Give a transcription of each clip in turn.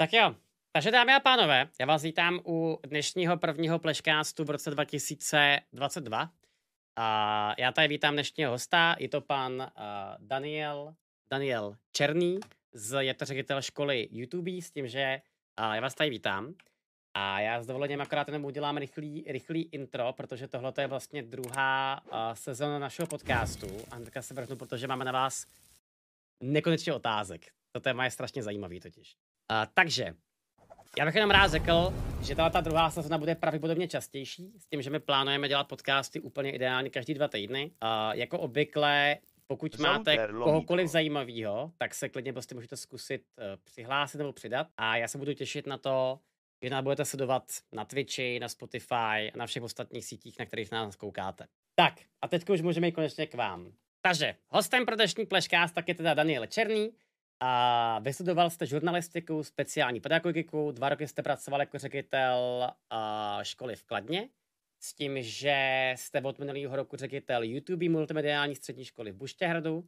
Tak jo, takže dámy a pánové, já vás vítám u dnešního prvního pleškástu v roce 2022. A já tady vítám dnešního hosta, je to pan uh, Daniel, Daniel Černý, z, je to ředitel školy YouTube, s tím, že uh, já vás tady vítám. A já s dovolením akorát jenom udělám rychlý, rychlý intro, protože tohle je vlastně druhá uh, sezóna našeho podcastu. A hnedka se vrhnu, protože máme na vás nekonečně otázek. To téma je strašně zajímavý totiž. Uh, takže, já bych jenom rád řekl, že ta druhá sezona bude pravděpodobně častější, s tím, že my plánujeme dělat podcasty úplně ideálně každý dva týdny. Uh, jako obvykle, pokud máte kohokoliv zajímavého, tak se klidně prostě můžete zkusit uh, přihlásit nebo přidat. A já se budu těšit na to, že nás budete sledovat na Twitchi, na Spotify a na všech ostatních sítích, na kterých nás koukáte. Tak, a teď už můžeme jít konečně k vám. Takže, hostem pro dnešní pleškást tak je teda Daniel Černý, a vystudoval jste žurnalistiku, speciální pedagogiku, dva roky jste pracoval jako ředitel školy v Kladně, s tím, že jste od minulého roku ředitel YouTube multimediální střední školy v Buštěhradu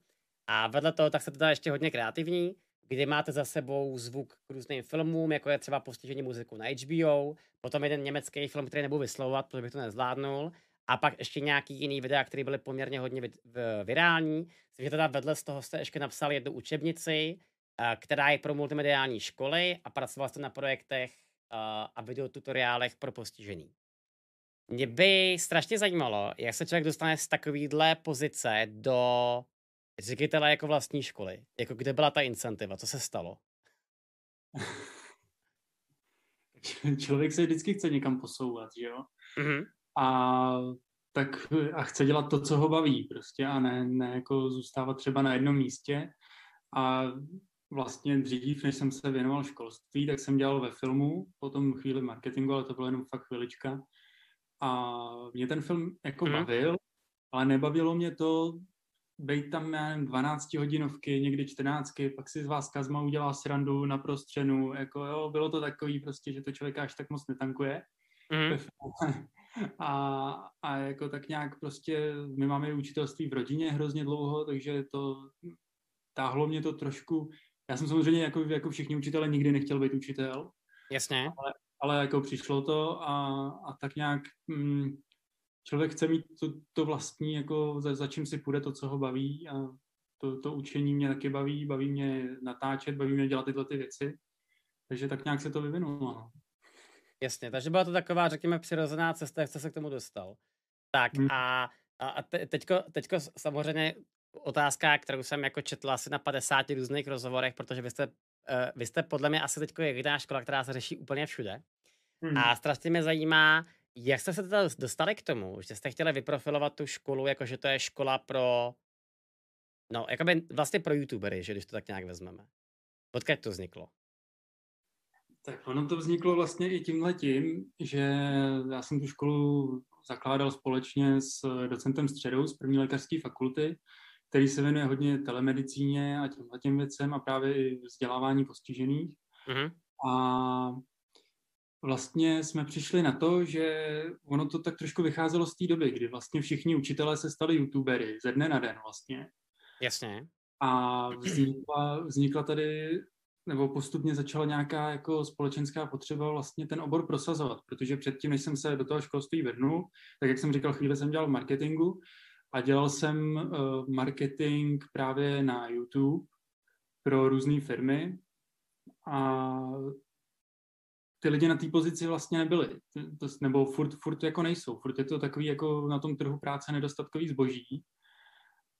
a vedle toho tak jste teda ještě hodně kreativní, kdy máte za sebou zvuk k různým filmům, jako je třeba postižení muziku na HBO, potom jeden německý film, který nebudu vyslovovat, protože bych to nezvládnul, a pak ještě nějaký jiný videa, které byly poměrně hodně virální. Takže teda vedle z toho jste ještě napsal jednu učebnici, která je pro multimediální školy a pracoval jste na projektech eh, a videotutoriálech pro postižený. Mě by strašně zajímalo, jak se člověk dostane z takovýhle pozice do ředitele jako vlastní školy. Jako kde byla ta incentiva, co se stalo? Člověk se vždycky chce někam posouvat, že jo? Mm-hmm a tak a chce dělat to, co ho baví prostě a ne, ne jako zůstávat třeba na jednom místě a vlastně dřív, než jsem se věnoval školství, tak jsem dělal ve filmu, potom chvíli marketingu, ale to bylo jenom fakt chvilička. A mě ten film jako mm. bavil, ale nebavilo mě to být tam, já nevím, 12 hodinovky, někdy 14, pak si z vás Kazma udělá srandu na prostřenu, jako jo, bylo to takový prostě, že to člověka až tak moc netankuje. Mm. A, a jako tak nějak prostě, my máme učitelství v rodině hrozně dlouho, takže to táhlo mě to trošku, já jsem samozřejmě jako, jako všichni učitele nikdy nechtěl být učitel. Jasně. Ale, ale jako přišlo to a, a tak nějak mm, člověk chce mít to, to vlastní, jako za, za čím si půjde to, co ho baví a to, to učení mě taky baví, baví mě natáčet, baví mě dělat tyhle ty věci. Takže tak nějak se to vyvinulo. No. Jasně, takže byla to taková, řekněme, přirozená cesta, jak jste se k tomu dostal. Tak hmm. a, a te, teďko, teďko samozřejmě otázka, kterou jsem jako četl asi na 50 různých rozhovorech, protože vy jste, uh, vy jste podle mě asi teďko jediná škola, která se řeší úplně všude. Hmm. A strašně mě zajímá, jak jste se teda dostali k tomu, že jste chtěli vyprofilovat tu školu, jakože to je škola pro, no, jakoby vlastně pro youtubery, že když to tak nějak vezmeme. Odkud to vzniklo? Tak ono to vzniklo vlastně i tímhle tím, že já jsem tu školu zakládal společně s docentem Středou z první lékařské fakulty, který se věnuje hodně telemedicíně a těmhle těm věcem a právě i vzdělávání postižených. Mm-hmm. A vlastně jsme přišli na to, že ono to tak trošku vycházelo z té doby, kdy vlastně všichni učitelé se stali youtubery ze dne na den vlastně. Jasně. A vznikla, vznikla tady nebo postupně začala nějaká jako společenská potřeba vlastně ten obor prosazovat, protože předtím, než jsem se do toho školství vrhnul, tak jak jsem říkal, chvíli jsem dělal marketingu a dělal jsem uh, marketing právě na YouTube pro různé firmy. A ty lidi na té pozici vlastně nebyli, to, nebo furt, furt jako nejsou, furt je to takový jako na tom trhu práce nedostatkový zboží.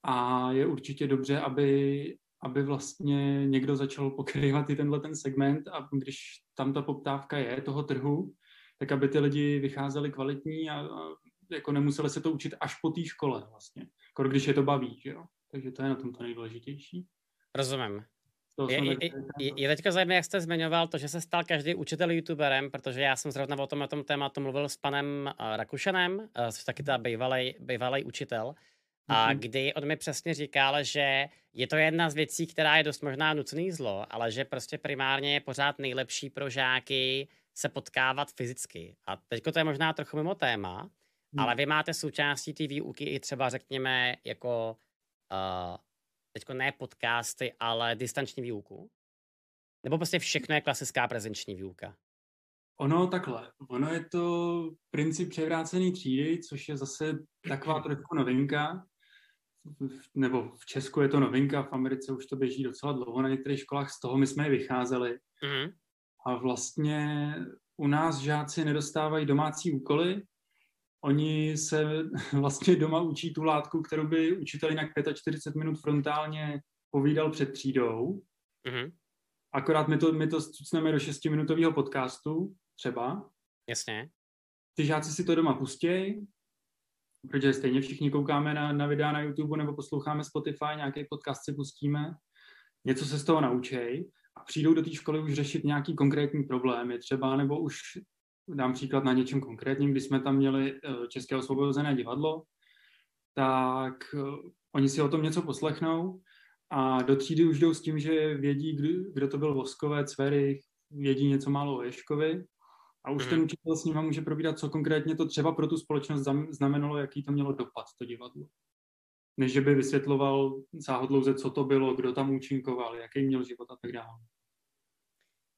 A je určitě dobře, aby, aby vlastně někdo začal pokrývat i tenhle ten segment. A když tam ta poptávka je toho trhu, tak aby ty lidi vycházeli kvalitní a, a jako nemuseli se to učit až po té škole vlastně, jako když je to baví, že jo. Takže to je na tom to nejdůležitější. Rozumím. Je, je, je, je teďka zajímavé, jak jste zmiňoval to, že se stal každý učitel youtuberem, protože já jsem zrovna o tom, o tom tématu mluvil s panem uh, Rakušanem, uh, což taky ta bývalý učitel, a mm-hmm. kdy on mi přesně říkal, že je to jedna z věcí, která je dost možná nutný zlo, ale že prostě primárně je pořád nejlepší pro žáky se potkávat fyzicky. A teďko to je možná trochu mimo téma, mm. ale vy máte součástí té výuky i třeba řekněme jako uh, teďko ne podcasty, ale distanční výuku. Nebo prostě všechno je klasická prezenční výuka? Ono takhle, ono je to princip převrácený třídy, což je zase taková trošku novinka, nebo v Česku je to novinka, v Americe už to běží docela dlouho na některých školách, z toho my jsme je vycházeli. Mm-hmm. A vlastně u nás žáci nedostávají domácí úkoly, oni se vlastně doma učí tu látku, kterou by učitel jinak 45 minut frontálně povídal před třídou. Mm-hmm. Akorát my to, my to stucneme do 6-minutového podcastu třeba. Jasně. Ty žáci si to doma pustějí, protože stejně všichni koukáme na, na videa na YouTube nebo posloucháme Spotify, nějaký podcast si pustíme, něco se z toho naučej a přijdou do té školy už řešit nějaký konkrétní problémy třeba, nebo už dám příklad na něčem konkrétním, když jsme tam měli eh, České osvobozené divadlo, tak eh, oni si o tom něco poslechnou a do třídy už jdou s tím, že vědí, kdo, kdo to byl Voskovec, Verich, vědí něco málo o Ješkovi a už mm. ten učitel s nima může probírat, co konkrétně to třeba pro tu společnost znamenalo, jaký to mělo dopad, to divadlo. Než že by vysvětloval záhodlouze, co to bylo, kdo tam účinkoval, jaký měl život a tak dále.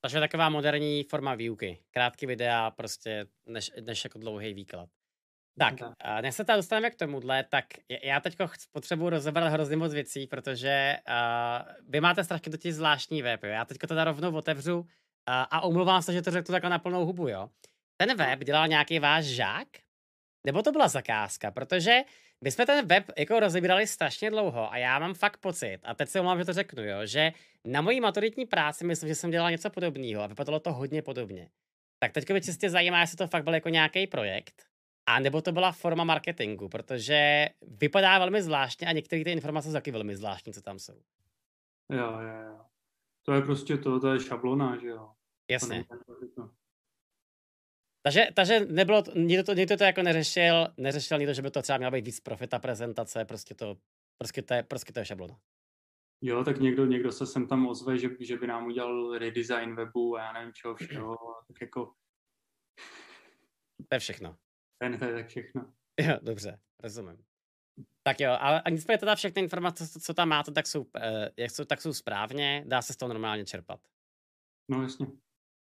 Takže taková moderní forma výuky. Krátké videa, prostě než, než jako dlouhý výklad. Tak, a než se tam dostaneme k tomuhle, tak já teď potřebuji rozebrat hrozně moc věcí, protože uh, vy máte strašně totiž zvláštní web, jo? Já teď to teda rovnou otevřu uh, a omlouvám se, že to řeknu takhle na plnou hubu, jo. Ten web dělal nějaký váš žák? Nebo to byla zakázka? Protože my jsme ten web jako rozebírali strašně dlouho a já mám fakt pocit, a teď se omlouvám, že to řeknu, jo, že na mojí maturitní práci myslím, že jsem dělal něco podobného a vypadalo to hodně podobně. Tak teď mě čistě zajímá, jestli to fakt byl jako nějaký projekt, a nebo to byla forma marketingu, protože vypadá velmi zvláštně a některé ty informace jsou taky velmi zvláštní, co tam jsou. Jo, jo, jo. To je prostě to, to je šablona, že jo. Jasně. Takže, takže nebylo to, nikdo, to, nikdo to jako neřešil, neřešil nikdo, že by to třeba měla být víc profita prezentace, prostě to, prostě to je, prostě to je šablona. Jo, tak někdo, někdo se sem tam ozve, že, že by nám udělal redesign webu a já nevím čeho všeho, tak jako... To je všechno. To je, to je tak všechno. Jo, dobře, rozumím. Tak jo, ale nicméně teda všechny informace, co tam máte, tak jsou, eh, jak jsou, tak jsou správně, dá se z toho normálně čerpat. No jasně.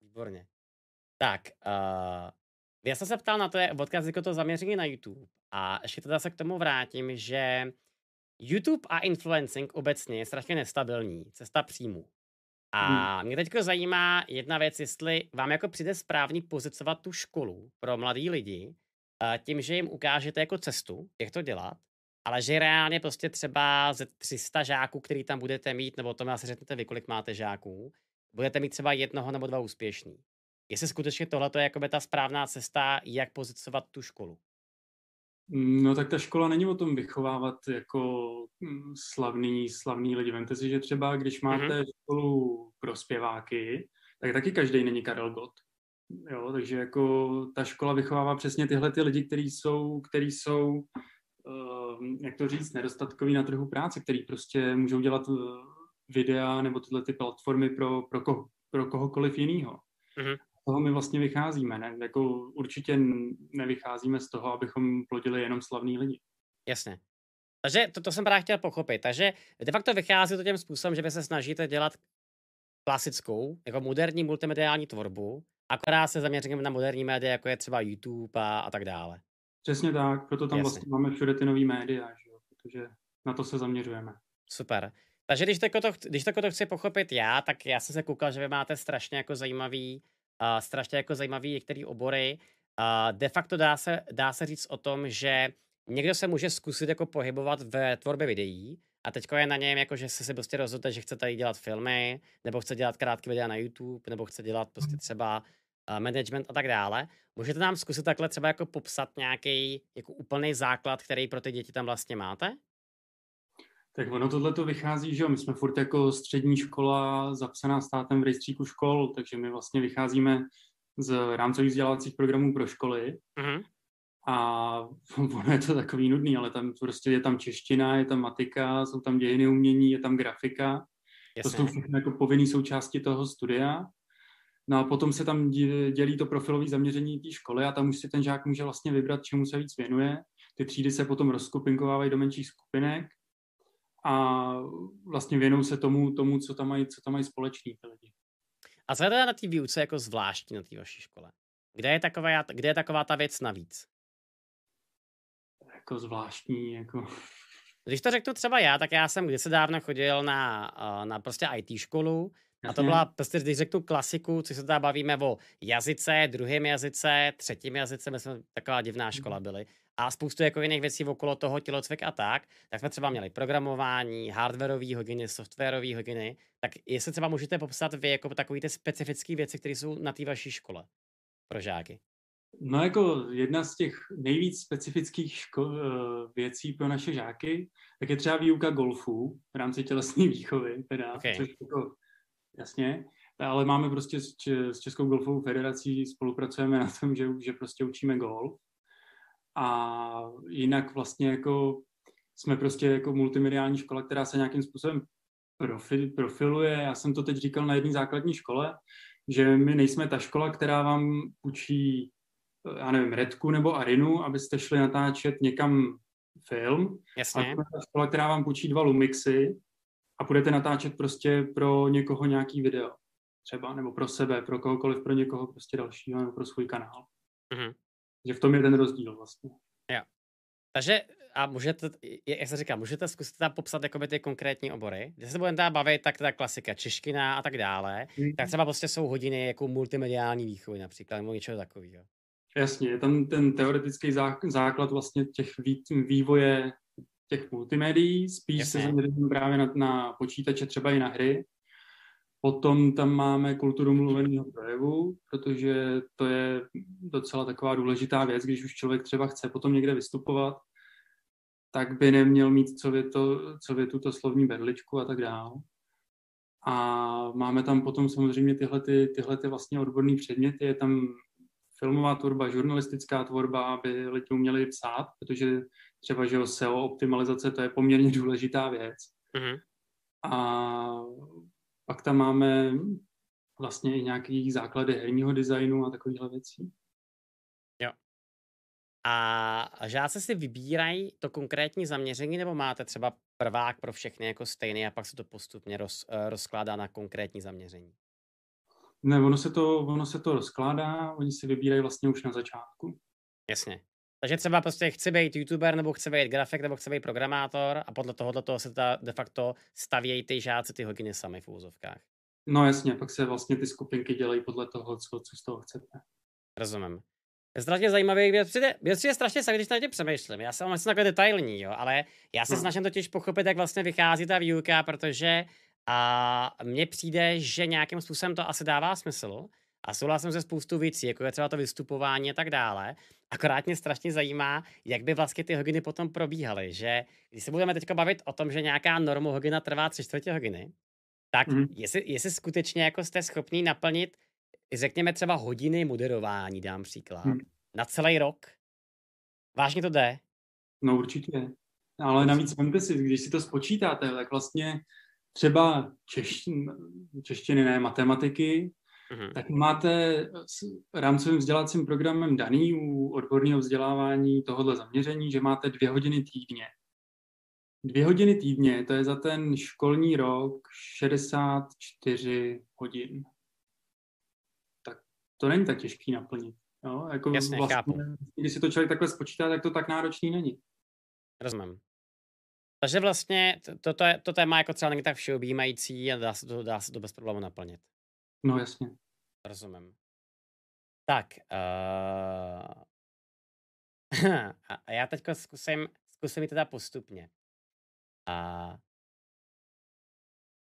Výborně. Tak, uh, já jsem se ptal na to, odkaz jako to zaměření na YouTube. A ještě teda se k tomu vrátím, že YouTube a influencing obecně je strašně nestabilní, cesta příjmu. A hmm. mě teď zajímá jedna věc, jestli vám jako přijde správný pozicovat tu školu pro mladý lidi, tím, že jim ukážete jako cestu, jak to dělat, ale že reálně prostě třeba ze 300 žáků, který tam budete mít, nebo to asi řeknete vy, kolik máte žáků, budete mít třeba jednoho nebo dva úspěšný. Jestli skutečně tohle je jako ta správná cesta, jak pozicovat tu školu. No tak ta škola není o tom vychovávat jako hm, slavný, slavný lidi. Vemte si, že třeba když máte mm-hmm. školu pro zpěváky, tak taky každý není Karel Gott. Jo, takže jako ta škola vychovává přesně tyhle ty lidi, kteří jsou, který jsou uh, jak to říct, nedostatkový na trhu práce, který prostě můžou dělat uh, videa nebo tyhle ty platformy pro, pro, ko, pro kohokoliv jiného. Mm-hmm. Toho my vlastně vycházíme. Ne? Jako určitě nevycházíme z toho, abychom plodili jenom slavný lidi. Jasně. Takže to, to jsem právě chtěl pochopit. Takže de facto vychází to tím způsobem, že vy se snažíte dělat klasickou, jako moderní multimediální tvorbu, akorát se zaměříme na moderní média, jako je třeba YouTube a, a tak dále. Přesně tak, proto tam Jasně. vlastně máme všude ty nový média, že jo? protože na to se zaměřujeme. Super. Takže když to, když to, to chci pochopit já, tak já jsem se koukal, že vy máte strašně jako zajímavý, uh, strašně jako zajímavý některé obory. Uh, de facto dá se, dá se říct o tom, že někdo se může zkusit jako pohybovat ve tvorbě videí, a teď je na něm, jako že se si prostě rozhodne, že chce tady dělat filmy, nebo chce dělat krátké videa na YouTube, nebo chce dělat prostě mhm. třeba uh, management a tak dále. Můžete nám zkusit takhle třeba jako popsat nějaký jako úplný základ, který pro ty děti tam vlastně máte? Tak ono tohle to vychází, že jo, my jsme furt jako střední škola zapsaná státem v rejstříku škol, takže my vlastně vycházíme z rámcových vzdělávacích programů pro školy. Mm-hmm. A ono je to takový nudný, ale tam prostě je tam čeština, je tam matika, jsou tam dějiny umění, je tam grafika. Jasně. To jsou všechno jako povinné součásti toho studia. No a potom se tam dělí to profilové zaměření té školy a tam už si ten žák může vlastně vybrat, čemu se víc věnuje. Ty třídy se potom rozkupinkovávají do menších skupinek a vlastně věnují se tomu, tomu co tam mají, co tam mají společný ty lidi. A co je teda na té výuce jako zvláštní na té vaší škole? Kde je, taková, kde je taková ta věc navíc? Jako zvláštní, jako... Když to řeknu třeba já, tak já jsem kdysi dávno chodil na, eh, na prostě IT školu a to byla, prostě, když řeknu klasiku, co se tady bavíme o jazyce, druhém jazyce, třetím jazyce, my jsme taková divná škola byli a spoustu jako jiných věcí okolo toho, tělocvik a tak, tak jsme třeba měli programování, hardwareové hodiny, softwarové hodiny, tak jestli třeba můžete popsat vy jako takové ty specifické věci, které jsou na té vaší škole pro žáky. No jako jedna z těch nejvíc specifických ško- eh, věcí pro naše žáky, tak je třeba výuka golfu v rámci tělesné výchovy, teda, okay. což jako, jasně, ale máme prostě s, s Českou golfovou federací spolupracujeme na tom, že, že prostě učíme golf a jinak vlastně jako jsme prostě jako multimediální škola, která se nějakým způsobem profil, profiluje. Já jsem to teď říkal na jedné základní škole, že my nejsme ta škola, která vám učí, já nevím, Redku nebo Arinu, abyste šli natáčet někam film. Jasně. Ale ta škola, která vám učí dva Lumixy a budete natáčet prostě pro někoho nějaký video. Třeba, nebo pro sebe, pro kohokoliv, pro někoho prostě dalšího, nebo pro svůj kanál. Mm-hmm. Že v tom je ten rozdíl vlastně. Jo. Takže a můžete, jak se říká, můžete zkusit tam popsat jakoby ty konkrétní obory, kde se budeme bavit, tak ta klasika, čeština a tak dále, mm. tak třeba prostě jsou hodiny jako multimediální výchovy například, nebo něčeho takového. Jasně, je tam ten teoretický základ vlastně těch vývoje těch multimédií, spíš Jasně. se zaměřím právě na, na počítače, třeba i na hry, Potom tam máme kulturu mluveného projevu, protože to je docela taková důležitá věc, když už člověk třeba chce potom někde vystupovat, tak by neměl mít co, věto, co větu to slovní berličku a tak dále. A máme tam potom samozřejmě tyhle, ty, tyhle ty vlastně odborné předměty. Je tam filmová tvorba, žurnalistická tvorba, aby lidi uměli psát, protože třeba, že SEO optimalizace, to je poměrně důležitá věc. Mm-hmm. A pak tam máme vlastně i nějaký základy herního designu a takovýchhle věcí. Jo. A žáci si vybírají to konkrétní zaměření, nebo máte třeba prvák pro všechny jako stejný a pak se to postupně roz, eh, rozkládá na konkrétní zaměření? Ne, ono se, to, ono se to rozkládá, oni si vybírají vlastně už na začátku. Jasně. Takže třeba prostě chci být youtuber, nebo chci být grafik, nebo chci být programátor a podle tohoto toho se ta de facto stavějí ty žáci ty hodiny sami v úzovkách. No jasně, pak se vlastně ty skupinky dělají podle toho, co, co z toho chcete. Rozumím. Je strašně zajímavý věc. Přijde, věc je strašně se, když na tě přemýšlím. Já jsem vlastně takhle detailní, jo, ale já se no. snažím totiž pochopit, jak vlastně vychází ta výuka, protože a mně přijde, že nějakým způsobem to asi dává smysl. A souhlasím se spoustu věcí, jako je třeba to vystupování a tak dále. Akorát mě strašně zajímá, jak by vlastně ty hodiny potom probíhaly, že když se budeme teď bavit o tom, že nějaká normu hodina trvá tři čtvrtě hodiny, tak mm. jestli, jestli skutečně jako jste schopný naplnit, řekněme třeba hodiny moderování, dám příklad, mm. na celý rok, vážně to jde? No určitě. Ale navíc vemte si, když si to spočítáte, tak vlastně třeba češtiny, češtiny ne, matematiky, Mm-hmm. Tak máte s rámcovým vzdělávacím programem daný u odborného vzdělávání tohohle zaměření, že máte dvě hodiny týdně. Dvě hodiny týdně, to je za ten školní rok 64 hodin. Tak to není tak těžký naplnit. Jo? Jako Jasně, vlastně, chápu. Když si to člověk takhle spočítá, tak to tak náročný není. Rozumím. Takže vlastně to, to, to téma jako třeba není tak všeobjímající a dá se to, dá se to bez problému naplnit. No jasně. Rozumím. Tak. Uh... a já teď zkusím, zkusím jít teda postupně. A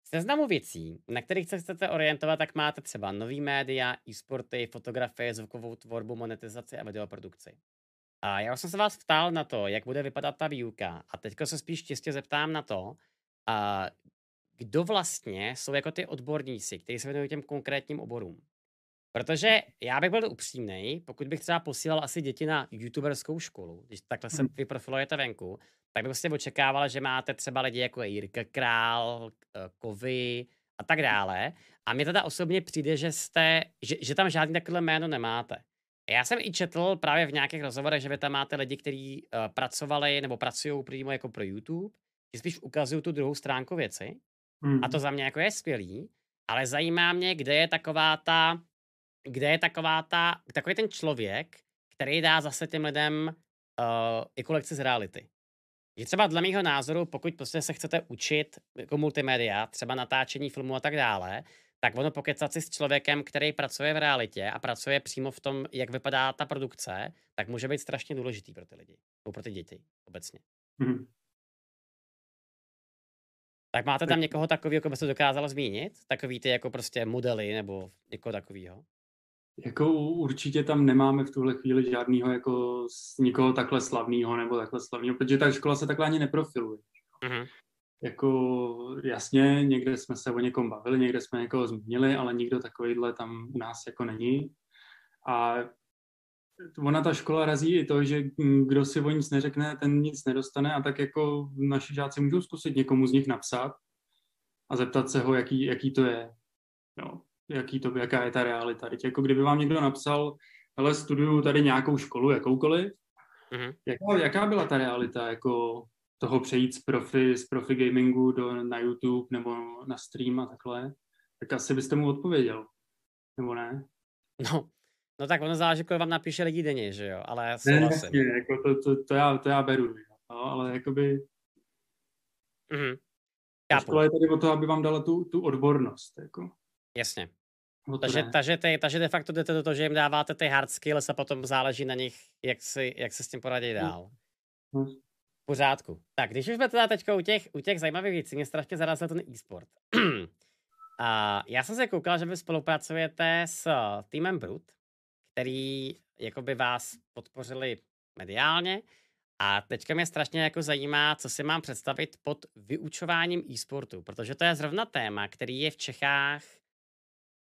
seznamu věcí, na kterých se chcete orientovat, tak máte třeba nový média, e-sporty, fotografie, zvukovou tvorbu, monetizaci a videoprodukci. A já jsem se vás ptal na to, jak bude vypadat ta výuka. A teďka se spíš čistě zeptám na to, a kdo vlastně jsou jako ty odborníci, kteří se věnují těm konkrétním oborům. Protože já bych byl upřímný, pokud bych třeba posílal asi děti na youtuberskou školu, když takhle se hmm. vyprofilujete venku, tak bych prostě očekával, že máte třeba lidi jako Jirka Král, eh, Kovy a tak dále. A mně teda osobně přijde, že, jste, že, že tam žádný takové jméno nemáte. Já jsem i četl právě v nějakých rozhovorech, že vy tam máte lidi, kteří uh, pracovali nebo pracují přímo jako pro YouTube, že spíš ukazují tu druhou stránku věci. Mm. A to za mě jako je skvělý. ale zajímá mě, kde je taková ta, kde je taková ta, takový ten člověk, který dá zase těm lidem uh, jako lekci z reality. Že třeba dle mého názoru, pokud prostě se chcete učit jako multimédia, třeba natáčení filmu a tak dále, tak ono pokecat si s člověkem, který pracuje v realitě a pracuje přímo v tom, jak vypadá ta produkce, tak může být strašně důležitý pro ty lidi, nebo pro ty děti obecně. Mm-hmm. Tak máte tam někoho takového, jako by se dokázal zmínit? Takový ty jako prostě modely nebo někoho takového? Jako určitě tam nemáme v tuhle chvíli žádného jako nikoho takhle slavného nebo takhle slavného, protože ta škola se takhle ani neprofiluje. Mm-hmm. Jako jasně, někde jsme se o někom bavili, někde jsme někoho zmínili, ale nikdo takovýhle tam u nás jako není. A ona ta škola razí i to, že kdo si o nic neřekne, ten nic nedostane a tak jako naši žáci můžou zkusit někomu z nich napsat a zeptat se ho, jaký, jaký to je. Jo jaký to, jaká je ta realita. Teď jako kdyby vám někdo napsal, ale studuju tady nějakou školu, jakoukoliv, mm-hmm. jaká, jaká byla ta realita, jako toho přejít z profi, z profi gamingu do, na YouTube nebo na stream a takhle, tak asi byste mu odpověděl, nebo ne? No, no tak ono záleží, kolik vám napíše lidi denně, že jo, ale Ne, jasně, jako to, to, to, já, to já beru, jo. No, ale jakoby... Mm-hmm. Škola je tady o to, aby vám dala tu, tu odbornost, jako. Jasně. No takže, takže, ty, takže de facto jdete do toho, že jim dáváte ty hard skills a potom záleží na nich, jak si, jak se s tím poradí dál. Hmm. Pořádku. Tak, když už jsme teda teď u těch, u těch zajímavých věcí, mě strašně zarazil ten e-sport. a já jsem se koukal, že vy spolupracujete s týmem Brut, který jakoby vás podpořili mediálně a teďka mě strašně jako zajímá, co si mám představit pod vyučováním e-sportu, protože to je zrovna téma, který je v Čechách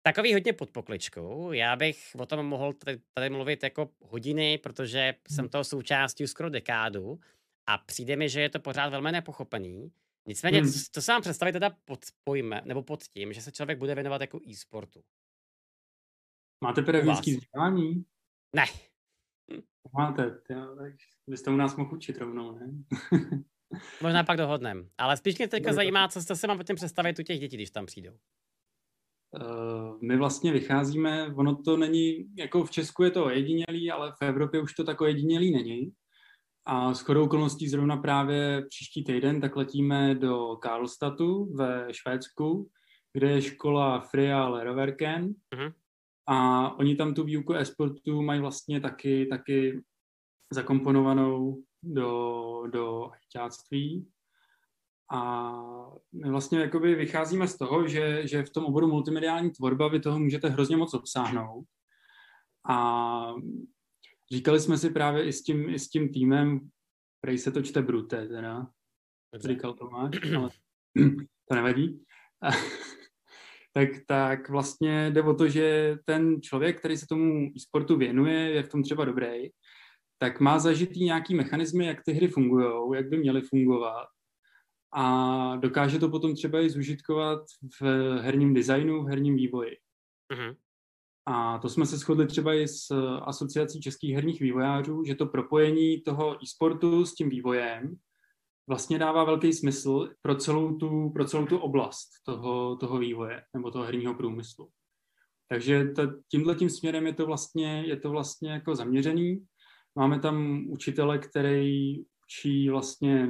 Takový hodně pod pokličkou. Já bych o tom mohl tady, tady mluvit jako hodiny, protože jsem toho součástí už skoro dekádu a přijde mi, že je to pořád velmi nepochopený. Nicméně, hmm. to se vám představit teda pod pojme, nebo pod tím, že se člověk bude věnovat jako e-sportu. Máte pedagogické vzdělání? Ne. Máte, tě, tak byste u nás mohl učit rovnou, ne? Možná pak dohodnem. Ale spíš mě teďka zajímá, co jste se mám potom představit u těch dětí, když tam přijdou. Eh, my vlastně vycházíme, ono to není, jako v Česku je to ojedinělý, ale v Evropě už to tak ojedinělý není. A s chodou okolností zrovna právě příští týden tak letíme do Karlstatu ve Švédsku, kde je škola Fria Leroverken. Uh-huh. A oni tam tu výuku esportu mají vlastně taky, taky zakomponovanou do, do ajťáctví. A my vlastně jakoby vycházíme z toho, že, že v tom oboru multimediální tvorba vy toho můžete hrozně moc obsáhnout. A říkali jsme si právě i s tím, i s tím týmem, prej se to čte Brute, teda, říkal Tomáš, ale to nevadí. tak, tak vlastně jde o to, že ten člověk, který se tomu sportu věnuje, je v tom třeba dobrý, tak má zažitý nějaký mechanismy, jak ty hry fungují, jak by měly fungovat a dokáže to potom třeba i zužitkovat v herním designu, v herním vývoji. Uh-huh. A to jsme se shodli třeba i s asociací českých herních vývojářů, že to propojení toho e-sportu s tím vývojem vlastně dává velký smysl pro celou tu, pro celou tu oblast toho, toho vývoje nebo toho herního průmyslu. Takže tímhle tím směrem je to vlastně, je to vlastně jako zaměřený. Máme tam učitele, který učí vlastně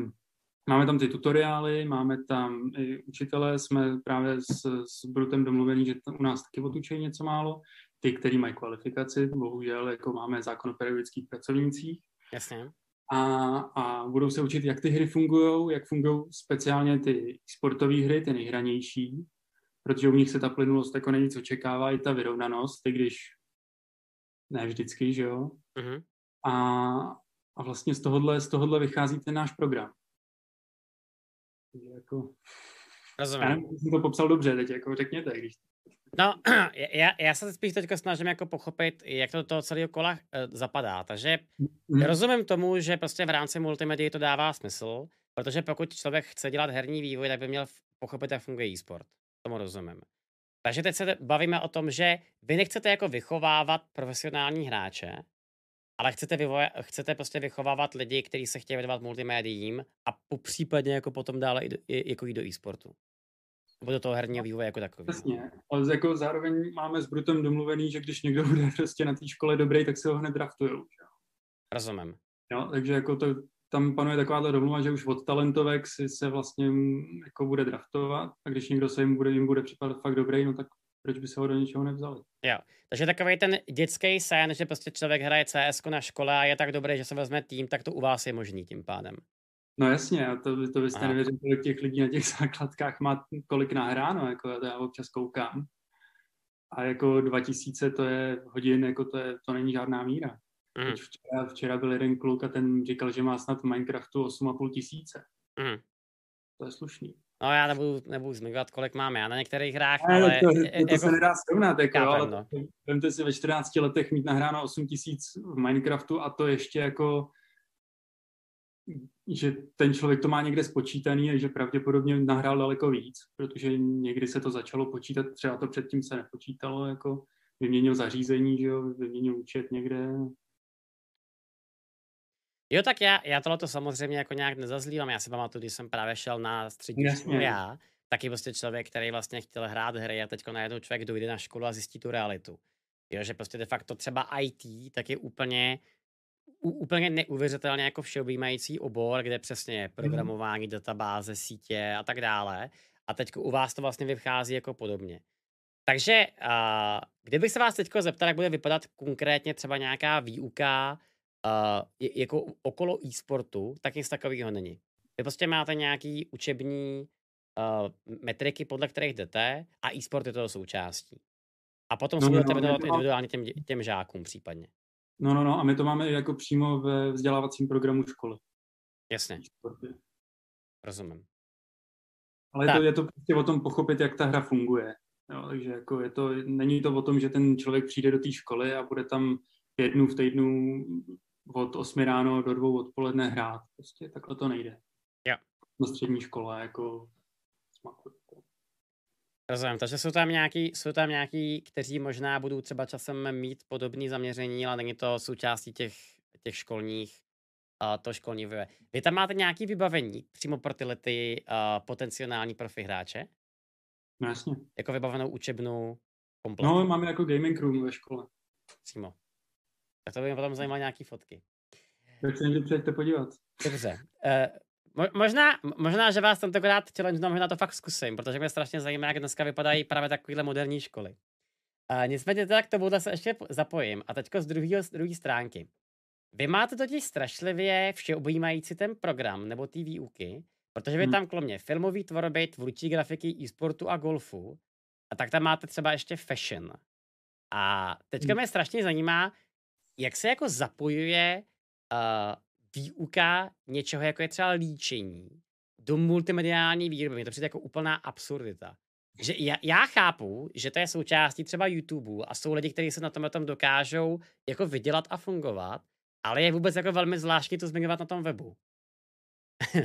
Máme tam ty tutoriály, máme tam i učitele, jsme právě s, s Brutem domluvení, že u nás taky otučejí něco málo. Ty, kteří mají kvalifikaci, bohužel jako máme zákon o pedagogických pracovnících. Jasně. A, a budou se učit, jak ty hry fungují, jak fungují speciálně ty sportové hry, ty nejhranější, protože u nich se ta plynulost jako nejvíc očekává, i ta vyrovnanost, i když ne vždycky, že jo. Uh-huh. A, a vlastně z tohohle, z tohohle vychází ten náš program jako... Rozumím. Já jsem to popsal dobře, teď jako řekněte, když... No, já, já se spíš teď snažím jako pochopit, jak to do toho celého kola uh, zapadá. Takže mm. rozumím tomu, že prostě v rámci multimedii to dává smysl, protože pokud člověk chce dělat herní vývoj, tak by měl pochopit, jak funguje e-sport. Tomu rozumím. Takže teď se bavíme o tom, že vy nechcete jako vychovávat profesionální hráče, ale chcete, vyvoje, chcete prostě vychovávat lidi, kteří se chtějí věnovat multimédiím a po případně jako potom dále i, do, i, jako jít do e-sportu. Nebo do toho herního vývoje jako takový. Přesně, ale jako zároveň máme s Brutem domluvený, že když někdo bude prostě na té škole dobrý, tak se ho hned draftujou. Rozumím. Jo, takže jako to, tam panuje taková domluva, že už od talentovek si se vlastně jako bude draftovat a když někdo se jim bude, jim bude připadat fakt dobrý, no tak proč by se ho do něčeho nevzali. Jo, takže takový ten dětský sen, že prostě člověk hraje CS na škole a je tak dobrý, že se vezme tým, tak to u vás je možný tím pádem. No jasně, a to, to byste nevěřili, kolik těch lidí na těch základkách má kolik nahráno, jako já to já občas koukám. A jako 2000 to je hodin, jako to, je, to není žádná míra. Mm. Včera, včera byl jeden kluk a ten říkal, že má snad v Minecraftu 8,5 tisíce. Mm. To je slušný. No já nebudu, nebudu zmiňovat, kolik máme já na některých hrách, ne, ale... To, to, to, jako, se nedá srovnat, jako, kápem, ale no. vemte si ve 14 letech mít nahráno 8 tisíc v Minecraftu a to ještě jako že ten člověk to má někde spočítaný a že pravděpodobně nahrál daleko víc, protože někdy se to začalo počítat, třeba to předtím se nepočítalo, jako vyměnil zařízení, že jo, vyměnil účet někde, Jo, tak já, já tohle to samozřejmě jako nějak nezazlívám. Já si pamatuju, když jsem právě šel na střední školu já, taky prostě člověk, který vlastně chtěl hrát hry a teď najednou člověk dojde na školu a zjistí tu realitu. Jo, že prostě de facto třeba IT tak je úplně úplně neuvěřitelně jako všeobjímající obor, kde přesně je mhm. programování, databáze, sítě a tak dále. A teď u vás to vlastně vychází jako podobně. Takže uh, kdybych se vás teď zeptal, jak bude vypadat konkrétně třeba nějaká výuka uh, jako okolo e-sportu, tak nic takového není. Vy prostě máte nějaký učební uh, metriky, podle kterých jdete a e-sport je toho součástí. A potom no, se budete no, věnovat no, individuálně těm, těm žákům případně. No, no, no, a my to máme jako přímo ve vzdělávacím programu školy. Jasně. Rozumím. Ale je to, je to prostě o tom pochopit, jak ta hra funguje. Jo, takže jako je to, není to o tom, že ten člověk přijde do té školy a bude tam jednu v týdnu od 8 ráno do dvou odpoledne hrát. Prostě takhle to nejde. Jo. Na střední škole jako smaku. Rozumím, takže jsou tam, nějaký, jsou tam nějaký, kteří možná budou třeba časem mít podobné zaměření, ale není to součástí těch, těch školních, uh, to školní vývoje. Vy tam máte nějaké vybavení přímo pro tyhle ty uh, potenciální profi hráče? No jasně. Jako vybavenou učebnu komplet? No, máme jako gaming room ve škole. Přímo. Tak to by mě potom zajímalo nějaký fotky. Tak se někdy přijďte podívat. Dobře. Uh, možná, možná, že vás tentokrát challenge možná to fakt zkusím, protože mě strašně zajímá, jak dneska vypadají právě takovéhle moderní školy. Uh, nicméně tak to bude se ještě zapojím. A teďko z druhé stránky. Vy máte totiž strašlivě všeobjímající ten program nebo ty výuky, protože vy hmm. tam kromě filmový tvorby, tvůrčí grafiky, e-sportu a golfu, a tak tam máte třeba ještě fashion. A teďka hmm. mě strašně zajímá, jak se jako zapojuje uh, výuka něčeho, jako je třeba líčení, do multimediální výroby. Mně to přijde jako úplná absurdita. Že já, já chápu, že to je součástí třeba YouTube a jsou lidi, kteří se na tom, tom dokážou jako vydělat a fungovat, ale je vůbec jako velmi zvláštní to zmiňovat na tom webu.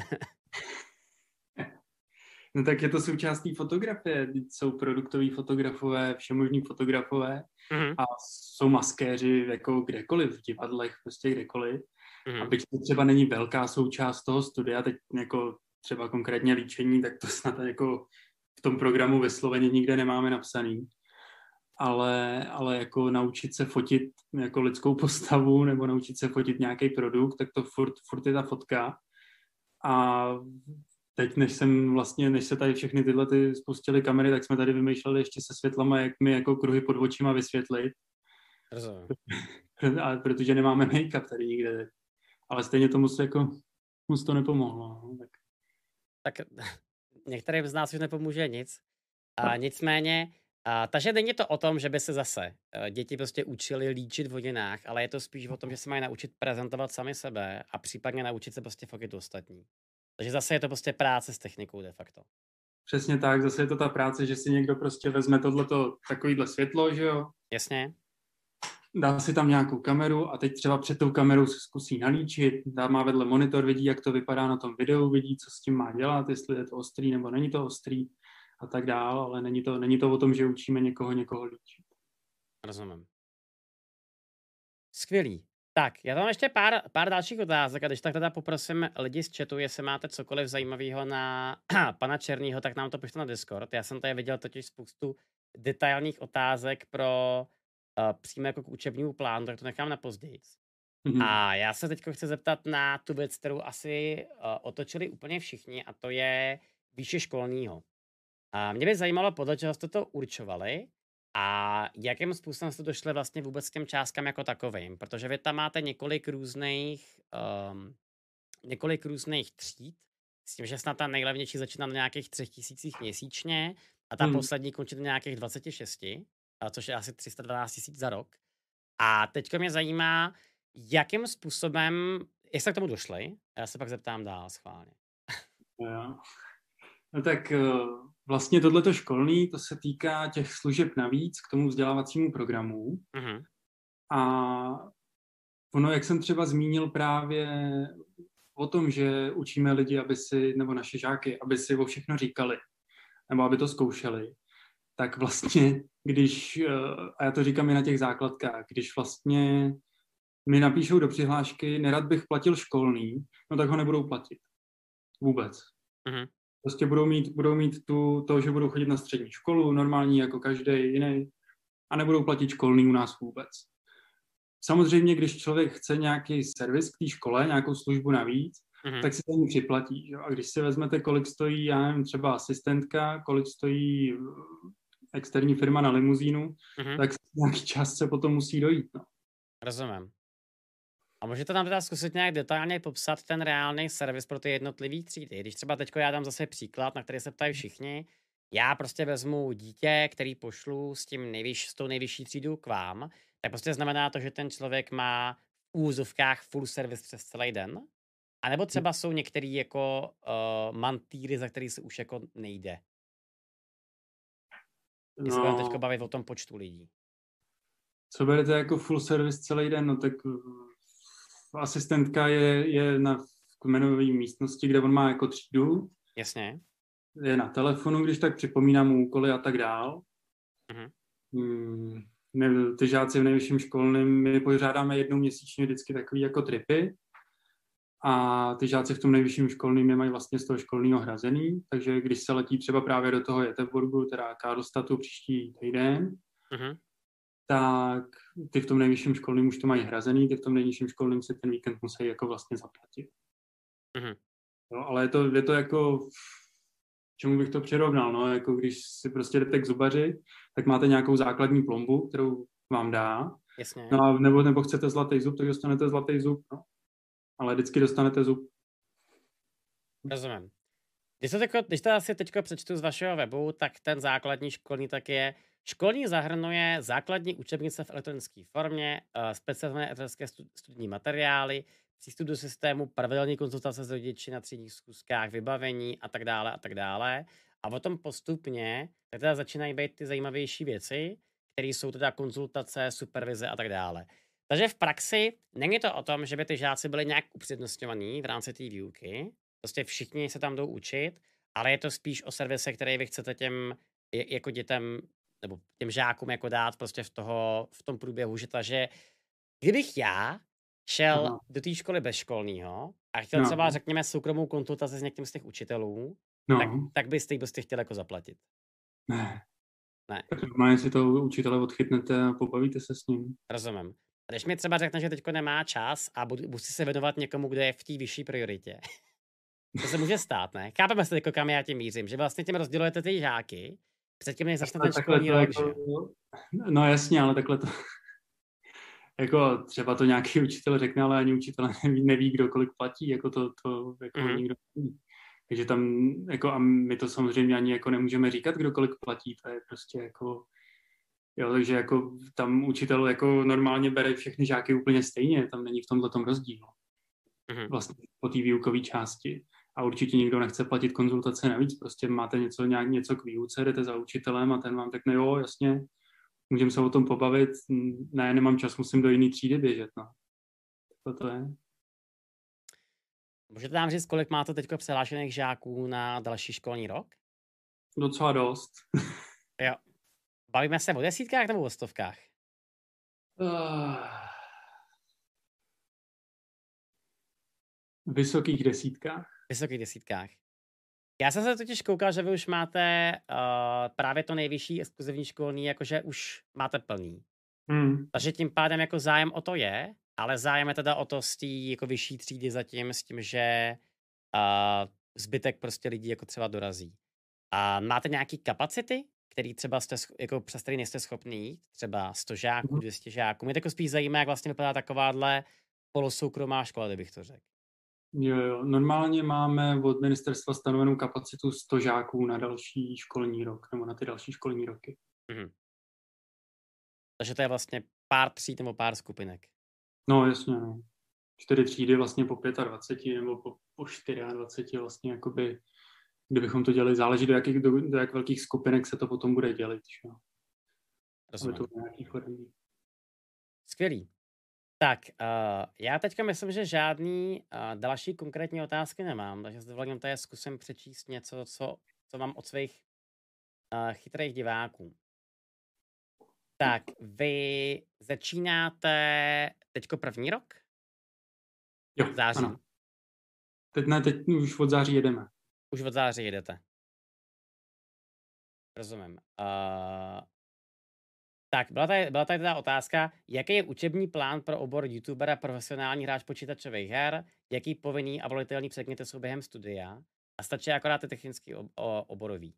no tak je to součástí fotografie. Jsou produktoví fotografové, všemožní fotografové mm-hmm. a jsou maskéři jako kdekoliv, v divadlech, prostě kdekoliv. Mm-hmm. A byť to třeba není velká součást toho studia, teď jako třeba konkrétně líčení, tak to snad jako v tom programu vysloveně nikde nemáme napsaný. Ale, ale jako naučit se fotit jako lidskou postavu nebo naučit se fotit nějaký produkt, tak to furt, furt je ta fotka. A teď, než jsem vlastně, než se tady všechny tyhle ty spustily kamery, tak jsme tady vymýšleli ještě se světlama, jak mi jako kruhy pod očima vysvětlit. A protože nemáme make-up tady nikde. Ale stejně tomu se jako moc to nepomohlo. No, tak. tak některým z nás už nepomůže nic. A nicméně, a, takže není to o tom, že by se zase eh, děti prostě učili líčit v hodinách, ale je to spíš o tom, že se mají naučit prezentovat sami sebe a případně naučit se prostě fotit ostatní. Takže zase je to prostě práce s technikou de facto. Přesně tak, zase je to ta práce, že si někdo prostě vezme tohleto takovýhle světlo, že jo? Jasně. Dá si tam nějakou kameru a teď třeba před tou kamerou se zkusí nalíčit, dá má vedle monitor, vidí, jak to vypadá na tom videu, vidí, co s tím má dělat, jestli je to ostrý nebo není to ostrý a tak dál, ale není to, není to o tom, že učíme někoho někoho líčit. Rozumím. Skvělý. Tak, já tam ještě pár, pár dalších otázek a když tak teda poprosím lidi z chatu, jestli máte cokoliv zajímavého na pana Černýho, tak nám to pište na Discord. Já jsem tady viděl totiž spoustu detailních otázek pro přímo jako k učebnímu plánu, tak to nechám na později. Mm-hmm. A já se teď chci zeptat na tu věc, kterou asi uh, otočili úplně všichni, a to je výše školního. A mě by zajímalo, podle čeho jste to určovali a jakým způsobem jste došli vlastně vůbec k těm částkám jako takovým, protože vy tam máte několik různých, um, několik různých tříd, s tím, že snad ta nejlevnější začíná na nějakých třech tisících měsíčně a ta hmm. poslední končí na nějakých 26, což je asi 312 tisíc za rok. A teďka mě zajímá, jakým způsobem, jste k tomu došli, já se pak zeptám dál schválně. Jo. No tak eh, vlastně tohleto školní, to se týká těch služeb navíc k tomu vzdělávacímu programu. Uh-huh. A ono, jak jsem třeba zmínil právě o tom, že učíme lidi, aby si, nebo naše žáky, aby si o všechno říkali, nebo aby to zkoušeli, tak vlastně, když, eh, a já to říkám i na těch základkách, když vlastně mi napíšou do přihlášky, nerad bych platil školný, no tak ho nebudou platit. Vůbec. Uh-huh. Prostě budou mít, budou mít tu, to, že budou chodit na střední školu, normální jako každý jiný, a nebudou platit školný u nás vůbec. Samozřejmě, když člověk chce nějaký servis k té škole, nějakou službu navíc, mm-hmm. tak si to připlatí. Že? A když si vezmete, kolik stojí, já nevím, třeba asistentka, kolik stojí externí firma na limuzínu, mm-hmm. tak nějaký čas se potom musí dojít. No. Rozumím. A můžete tam teda zkusit nějak detailně popsat ten reálný servis pro ty jednotlivé třídy. Když třeba teď já dám zase příklad, na který se ptají všichni, já prostě vezmu dítě, který pošlu s, tím nejvyš, s tou nejvyšší třídou k vám, tak prostě znamená to, že ten člověk má v úzovkách full service přes celý den? A nebo třeba jsou některý jako uh, mantýry, za který se už jako nejde? Když no. se teď bavit o tom počtu lidí. Co berete jako full service celý den? No tak asistentka je, je na kmenové místnosti, kde on má jako třídu. Jasně. Je na telefonu, když tak připomínám mu úkoly a tak dál. Uh-huh. Hmm, ty žáci v nejvyšším školním, my pořádáme jednou měsíčně vždycky takový jako tripy a ty žáci v tom nejvyšším školním je mají vlastně z toho školního hrazený, takže když se letí třeba právě do toho Jeteborgu, teda Karlstatu příští týden, uh-huh tak ty v tom nejvyšším školním už to mají hrazený, ty v tom nejnižším školním si ten víkend musí jako vlastně zaplatit. Mm-hmm. No, ale je to, je to jako, čemu bych to přirovnal, no, jako když si prostě jdete k zubaři, tak máte nějakou základní plombu, kterou vám dá, Jasně. no a nebo, nebo chcete zlatý zub, tak dostanete zlatý zub, no. Ale vždycky dostanete zub. Rozumím. Když to, teďko, když to asi teď přečtu z vašeho webu, tak ten základní školní tak je Školní zahrnuje základní učebnice v elektronické formě, eh, specializované elektronické studijní materiály, přístup do systému, pravidelní konzultace s rodiči na třídních zkuskách, vybavení a tak dále a tak dále. A potom postupně tak teda začínají být ty zajímavější věci, které jsou teda konzultace, supervize a tak dále. Takže v praxi není to o tom, že by ty žáci byli nějak upřednostňovaní v rámci té výuky, prostě všichni se tam jdou učit, ale je to spíš o servise, který vy chcete těm jako dětem nebo těm žákům jako dát prostě v, toho, v tom průběhu, že ta, že kdybych já šel Aha. do té školy bezškolního a chtěl no. třeba, řekněme, soukromou konzultaci s někým z těch učitelů, no. tak, tak byste jí prostě chtěl jako zaplatit. Ne. Ne. Tak normálně si toho učitele odchytnete a pobavíte se s ním. Rozumím. A když mi třeba řekne, že teďko nemá čas a musí se věnovat někomu, kdo je v té vyšší prioritě, to se může stát, ne? Chápeme se jako kam já tím mířím, že vlastně tím rozdělujete ty žáky Předtím, než začne ten školní rok, jako, No jasně, ale takhle to... jako třeba to nějaký učitel řekne, ale ani učitel neví, neví kdo kolik platí, jako to, to jako mm-hmm. nikdo neví. Takže tam, jako a my to samozřejmě ani jako nemůžeme říkat, kdo kolik platí, to je prostě jako, jo, takže jako tam učitel jako normálně bere všechny žáky úplně stejně, tam není v tomhle tom rozdíl. Mm-hmm. Vlastně po té výukové části a určitě nikdo nechce platit konzultace navíc, prostě máte něco, nějak, něco k výuce, jdete za učitelem a ten vám řekne, jo, jasně, můžeme se o tom pobavit, ne, nemám čas, musím do jiné třídy běžet, no. To to je. Můžete nám říct, kolik máte teď přihlášených žáků na další školní rok? Docela dost. jo. Bavíme se o desítkách nebo o stovkách? Uh, Vysokých desítkách. Vysokých desítkách. Já jsem se totiž koukal, že vy už máte uh, právě to nejvyšší exkluzivní školní, jakože už máte plný. Hmm. Takže tím pádem jako zájem o to je, ale zájem je teda o to z té jako vyšší třídy zatím s tím, že uh, zbytek prostě lidí jako třeba dorazí. A máte nějaký kapacity, který třeba jste, jako přes který nejste schopný, třeba 100 žáků, Mhm. 200 žáků. Mě to jako spíš zajímá, jak vlastně vypadá takováhle polosoukromá škola, kdybych to řekl. Jo, jo. Normálně máme od ministerstva stanovenou kapacitu 100 žáků na další školní rok, nebo na ty další školní roky. Takže to je vlastně pár tříd nebo pár skupinek. No, jasně, no. Čtyři třídy vlastně po 25 nebo po, po 24 vlastně jakoby, kdybychom to dělali, záleží do jakých, do, do jak velkých skupinek se to potom bude dělit, že Rozumím. to. Skvělý. Tak, uh, já teďka myslím, že žádný uh, další konkrétní otázky nemám, takže s dovolením tady zkusím přečíst něco, co, co mám od svých uh, chytrých diváků. Tak, vy začínáte teďko první rok? Jo, Září. ano. Teď ne, teď už od září jedeme. Už od září jedete. Rozumím. Uh, tak, byla tady, byla tady teda otázka, jaký je učební plán pro obor youtuber a profesionální hráč počítačových her, jaký povinný a volitelný předměty jsou během studia a stačí akorát ty technický ob, o, oborový.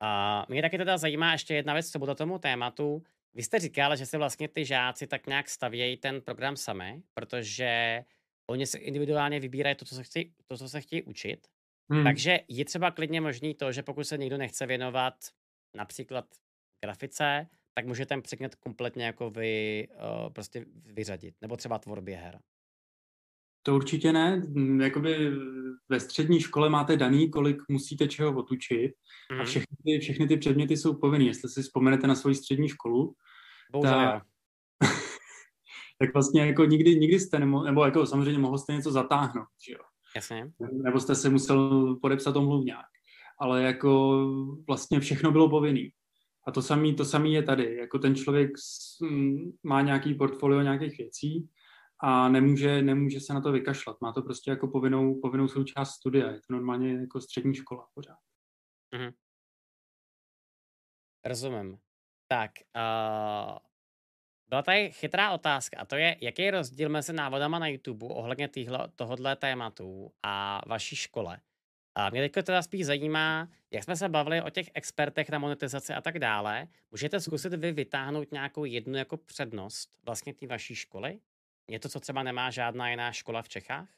A mě taky teda zajímá ještě jedna věc, co bude tomu tématu. Vy jste říkal, že se vlastně ty žáci tak nějak stavějí ten program sami, protože oni si individuálně vybírají to, co se chtějí, to, co se chtějí učit. Hmm. Takže je třeba klidně možný to, že pokud se někdo nechce věnovat například grafice, tak může ten předmět kompletně jako vy uh, prostě vyřadit. Nebo třeba tvorbě her. To určitě ne. Mm, Jakoby ve střední škole máte daný, kolik musíte čeho otučit a Mhm. všechny ty, všechny ty předměty jsou povinné. Jestli si vzpomenete na svoji střední školu, ta- tak vlastně jako nikdy, nikdy jste nemohli, nebo jako samozřejmě mohl jste něco zatáhnout, že jo? Jasně. nebo jste se musel podepsat omluvňák. Ale jako vlastně všechno bylo povinný. A to samý, to samý je tady. Jako ten člověk s- m, má nějaký portfolio nějakých věcí a nemůže, nemůže se na to vykašlat. Má to prostě jako povinnou, povinnou součást studia. Je to normálně jako střední škola pořád. Rozumím. Tak, uh, byla tady chytrá otázka a to je, jaký je rozdíl mezi návodama na YouTube ohledně týhle, tohohle tématu a vaší škole. A mě teď teda spíš zajímá, jak jsme se bavili o těch expertech na monetizaci a tak dále. Můžete zkusit vy vytáhnout nějakou jednu jako přednost vlastně té vaší školy? Je to, co třeba nemá žádná jiná škola v Čechách?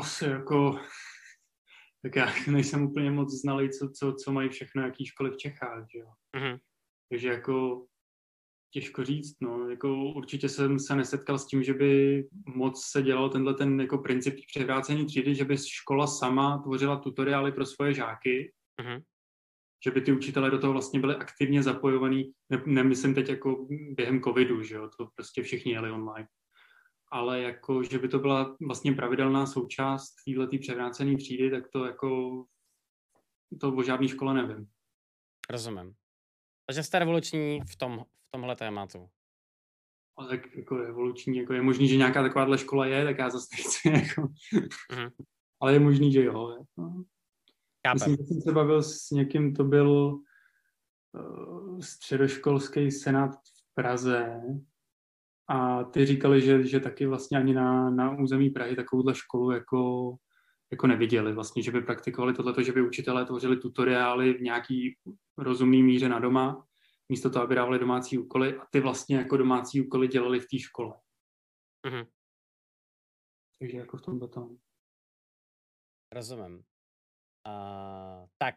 Asi jako, tak já nejsem úplně moc znalý, co, co, co mají všechno, jaký školy v Čechách, že jo. Mhm. Takže jako těžko říct, no, jako určitě jsem se nesetkal s tím, že by moc se dělal tenhle ten jako princip převrácení třídy, že by škola sama tvořila tutoriály pro svoje žáky, Mhm. že by ty učitelé do toho vlastně byli aktivně zapojovaní, ne, nemyslím teď jako během covidu, že jo, to prostě všichni jeli online, ale jako, že by to byla vlastně pravidelná součást této převrácené třídy, tak to jako, to o žádné škole nevím. Rozumím. Takže jste revoluční v, tom, v tomhle tématu. Ale tak jako evoluční, jako je možný, že nějaká takováhle škola je, tak já zase nechci, jako. Mhm. Ale je možný, že jo. Jako. Chápem. Myslím, že jsem se bavil s někým, to byl uh, středoškolský senát v Praze a ty říkali, že, že taky vlastně ani na, na území Prahy takovouhle školu jako, jako neviděli vlastně, že by praktikovali tohleto, že by učitelé tvořili tutoriály v nějaký rozumný míře na doma, místo toho, aby dávali domácí úkoly a ty vlastně jako domácí úkoly dělali v té škole. Mhm. Takže jako v tomhle tom. Rozumím. Uh, tak,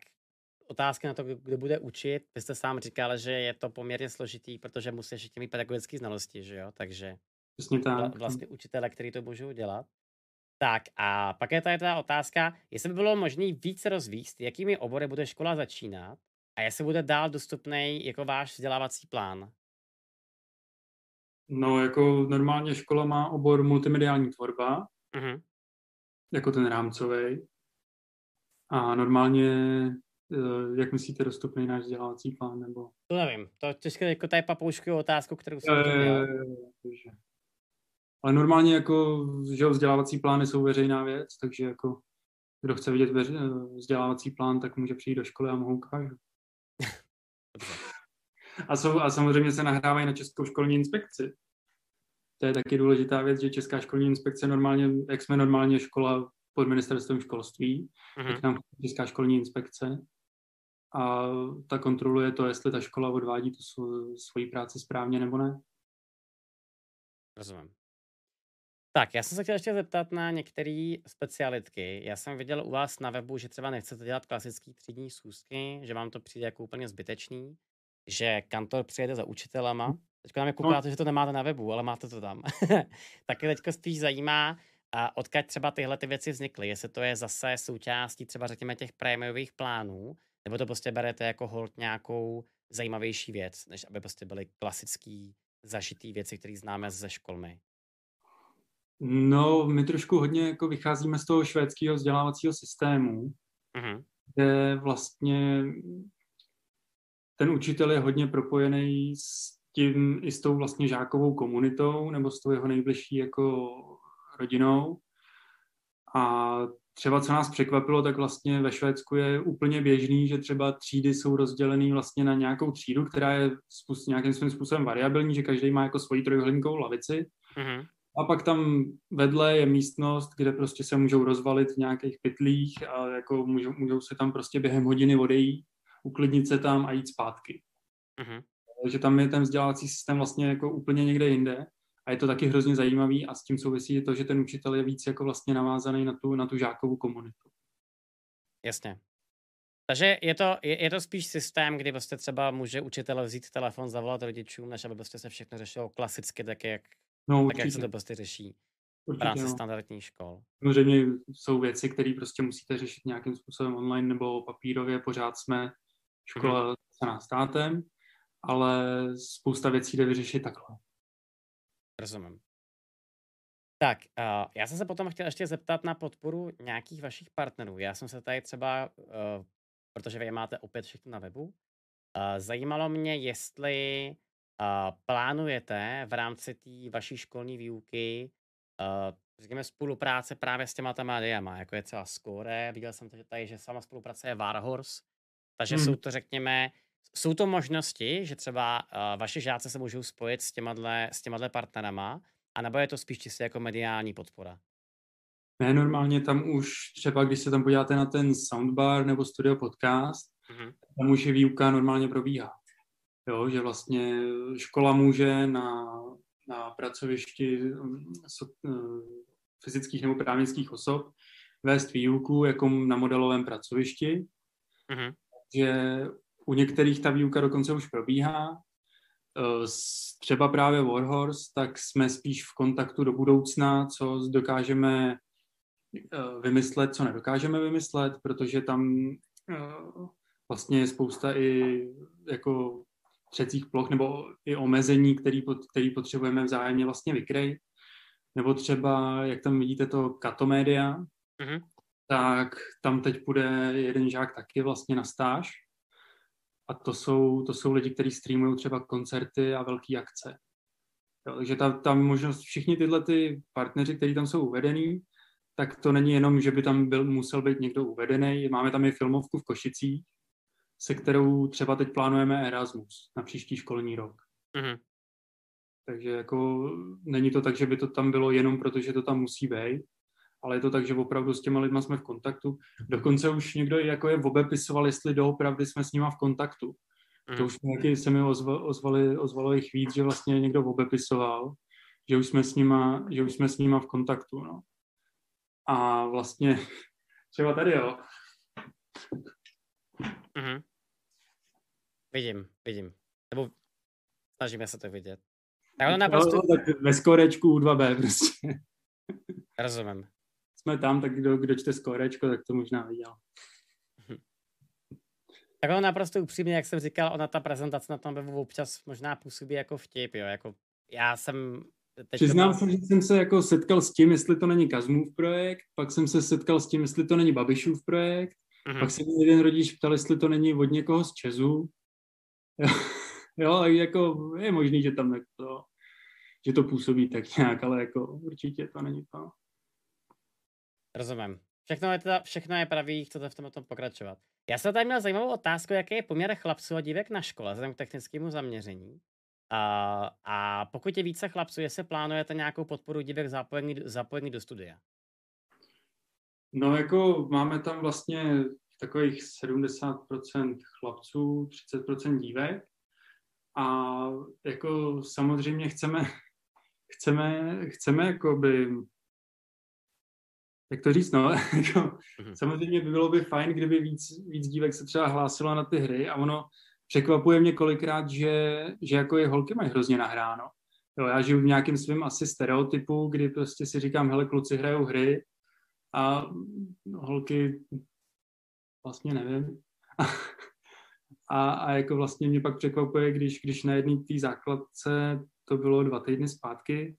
otázka na to, kdo bude učit. Vy jste sám říkal, že je to poměrně složitý, protože musíš ještě mít pedagogické znalosti, že jo? Takže Přesně tak. vlastně učitele, který to můžou dělat. Tak a pak je tady ta otázka, jestli by bylo možné víc rozvíst, jakými obory bude škola začínat a jestli bude dál dostupný jako váš vzdělávací plán. No, jako normálně škola má obor multimediální tvorba, Mhm. jako ten rámcový. A normálně, jak myslíte, dostupný náš vzdělávací plán? Nebo... To nevím, to těžké jako tady papouškuju otázku, kterou jsem. Eh, takže- Ale normálně jako, že vzdělávací plány jsou veřejná věc, takže jako kdo chce vidět veř, vzdělávací plán, tak může přijít do školy a mohou ukážu. a, jsou, a samozřejmě se nahrávají na Českou školní inspekci. To je taky důležitá věc, že Česká školní inspekce normálně, jak jsme normálně škola pod ministerstvem školství, mm-hmm. tak tam Česká školní inspekce a ta kontroluje to, jestli ta škola odvádí tu svoji práci správně nebo ne. Rozumím. Tak, já jsem se chtěl ještě zeptat na některé specialitky. Já jsem viděl u vás na webu, že třeba nechcete dělat klasický třídní schůzky, že vám to přijde jako úplně zbytečný, že kantor přijede za učitelama. Teď nám je koukáte, no. že to nemáte na webu, ale máte to tam. Taky teďka spíš zajímá, a odkud třeba tyhle ty věci vznikly. Jestli to je zase součástí třeba řekněme těch prémiových plánů, nebo to prostě berete jako hold nějakou zajímavější věc, než aby prostě byly klasický zažitý věci, které známe ze školmy. No, my trošku hodně jako vycházíme z toho švédského vzdělávacího systému, uh-huh. kde vlastně ten učitel je hodně propojený s tím i s tou vlastně žákovou komunitou nebo s tou jeho nejbližší jako rodinou. A třeba co nás překvapilo, tak vlastně ve Švédsku je úplně běžný, že třeba třídy jsou rozdělený vlastně na nějakou třídu, která je způsob, nějakým svým způsobem variabilní, že každý má jako svoji trojuhelníkovou lavici. Uh-huh. A pak tam vedle je místnost, kde prostě se můžou rozvalit v nějakých pytlích a jako můžou, můžou se tam prostě během hodiny odejít, uklidnit se tam a jít zpátky. Uh-huh. Takže tam je ten vzdělávací systém vlastně jako úplně někde jinde a je to taky hrozně zajímavý a s tím souvisí to, že ten učitel je víc jako vlastně navázaný na tu, na tu žákovou komunitu. Jasně. Takže je to, je, je to spíš systém, kdy prostě třeba může učitel vzít telefon, zavolat rodičům, než aby prostě se všechno řešilo klasicky, tak jak No, tak jak se to prostě řeší v rámci no. standardních škol. Samozřejmě jsou věci, které prostě musíte řešit nějakým způsobem online nebo papírově, pořád jsme škola mm-hmm. státem, ale spousta věcí jde vyřešit takhle. Rozumím. Tak, uh, já jsem se potom chtěl ještě zeptat na podporu nějakých vašich partnerů. Já jsem se tady třeba, uh, protože vy máte opět všechno na webu, uh, zajímalo mě, jestli Uh, plánujete v rámci té vaší školní výuky uh, řekněme spolupráce právě s těma médiama, jako je třeba Score, viděl jsem tady, že sama spolupráce je Warhorse, takže hmm. jsou to, řekněme, jsou to možnosti, že třeba uh, vaše žáci se můžou spojit s těma, s těma partnerama, anebo je to spíš čistě jako mediální podpora? Ne, normálně tam už třeba, když se tam podíváte na ten soundbar nebo studio podcast, mm-hmm. tam už je výuka normálně probíhá. Jo, že vlastně škola může na, na pracovišti mm, so, eh, fyzických nebo právnických osob vést výuku jako na modelovém pracovišti. Mm-hmm. Že u některých ta výuka dokonce už probíhá. Eh, třeba právě Warhorse, tak jsme spíš v kontaktu do budoucna, co dokážeme eh, vymyslet, co nedokážeme vymyslet, protože tam vlastně je spousta i jako třecích ploch nebo i omezení, který, který potřebujeme vzájemně vlastně vykrejt. Nebo třeba, jak tam vidíte to katomédia, mm-hmm. tak tam teď bude jeden žák taky vlastně na stáž. A to jsou, to jsou lidi, kteří streamují třeba koncerty a velké akce. Jo, takže ta, ta možnost, všichni tyhle ty partneři, kteří tam jsou uvedení, tak to není jenom, že by tam byl, musel být někdo uvedený. Máme tam i filmovku v Košicích, se kterou třeba teď plánujeme Erasmus na příští školní rok. Mm-hmm. Takže jako není to tak, že by to tam bylo jenom proto, že to tam musí být, ale je to tak, že opravdu s těma lidma jsme v kontaktu. Dokonce už někdo jako je obepisoval, jestli doopravdy jsme s nima v kontaktu. Mm. To už nějaký se mi ozvali, ozvali, ozvalo jich víc, že vlastně někdo obepisoval, že už jsme s nima, že už jsme s nima v kontaktu, no. A vlastně třeba tady, jo. Mm-hmm. Vidím, vidím. Nebo snažíme se to vidět. Tak ono naprosto... No, tak ve skorečku U2B prostě. Rozumím. Jsme tam, tak kdo, kdo čte skorečko, tak to možná viděl. Tak ono naprosto upřímně, jak jsem říkal, ona ta prezentace na tom webu občas možná působí jako vtip, jo, jako já jsem Teď Přiznám se, že jsem se jako setkal s tím, jestli to není Kazmův projekt, pak jsem se setkal s tím, jestli to není Babišův projekt, mm-hmm. pak se mě jeden rodič ptal, jestli to není od někoho z Česu, jo, jo jako je možný, že tam to, že to působí tak nějak, ale jako určitě to není to. Rozumím. Všechno je, teda, všechno je pravý, chcete v tom tom pokračovat. Já jsem tady měl zajímavou otázku, jaký je poměr chlapců a dívek na škole, vzhledem k technickému zaměření. A, a pokud je více chlapců, jestli plánujete nějakou podporu dívek zapojení, zapojení do studia? No jako máme tam vlastně takových 70% chlapců, 30% dívek a jako samozřejmě chceme, chceme, chceme jakoby jak to říct, no, jako, mm-hmm. samozřejmě by bylo by fajn, kdyby víc, víc dívek se třeba hlásilo na ty hry a ono překvapuje mě kolikrát, že, že jako je holky mají hrozně nahráno. Jo, já žiju v nějakém svém asi stereotypu, kdy prostě si říkám, hele, kluci hrajou hry a holky vlastně nevím. A, a jako vlastně mě pak překvapuje, když, když na jedné té základce, to bylo dva týdny zpátky,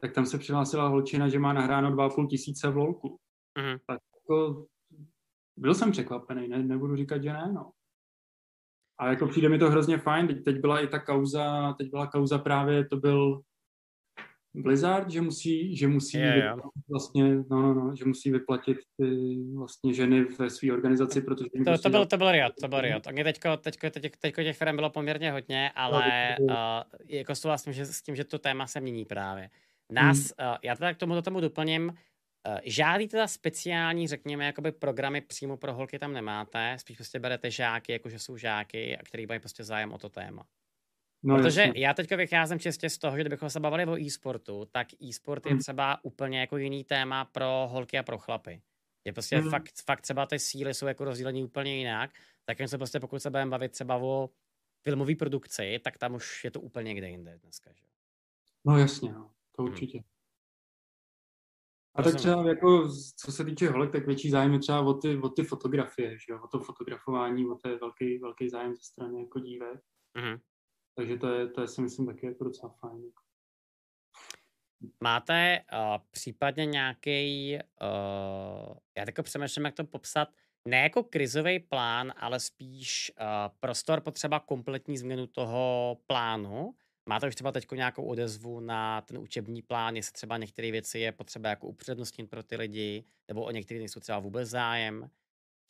tak tam se přihlásila holčina, že má nahráno 2,5 tisíce v LOLku. Mm-hmm. Tak jako byl jsem překvapený, ne, nebudu říkat, že ne, no. A jako přijde mi to hrozně fajn, teď, teď byla i ta kauza, teď byla kauza právě, to byl Blizzard, že musí, že musí yeah, yeah. vlastně, no, no, no, že musí vyplatit ty vlastně ženy ve své organizaci, protože... To, prostě to, byl, to byl Riot, to byl Riot. Oni teďko, teďko, teďko, teďko těch firm bylo poměrně hodně, ale no, uh, jako souhlasím že, s tím, že to téma se mění právě. Nás, hmm. uh, já teda k tomu, tomu doplním, uh, žádný teda speciální, řekněme, jakoby programy přímo pro holky tam nemáte, spíš prostě berete žáky, jakože jsou žáky, a který mají prostě zájem o to téma. No, Protože jasně. já teďka vycházím čistě z toho, že kdybychom se bavili o e-sportu, tak e-sport hmm. je třeba úplně jako jiný téma pro holky a pro chlapy. Je prostě hmm. fakt, fakt třeba ty síly jsou jako rozdělení úplně jinak, tak jen se prostě pokud se budeme bavit třeba o filmové produkci, tak tam už je to úplně někde jinde dneska. Že? No jasně, no. To hmm. určitě. A tak třeba jako, co se týče holek, tak větší zájem je třeba o ty, o ty fotografie, že jo? o to fotografování, o to je velký, velký zájem ze strany jako dívek. Mm-hmm. Takže to je, to je si myslím taky jako docela fajn. Máte uh, případně nějaký, uh, já tako přemýšlím, jak to popsat, ne jako krizový plán, ale spíš uh, prostor potřeba kompletní změnu toho plánu. Máte už třeba teď nějakou odezvu na ten učební plán, jestli třeba některé věci je potřeba jako upřednostnit pro ty lidi, nebo o některých nejsou třeba vůbec zájem.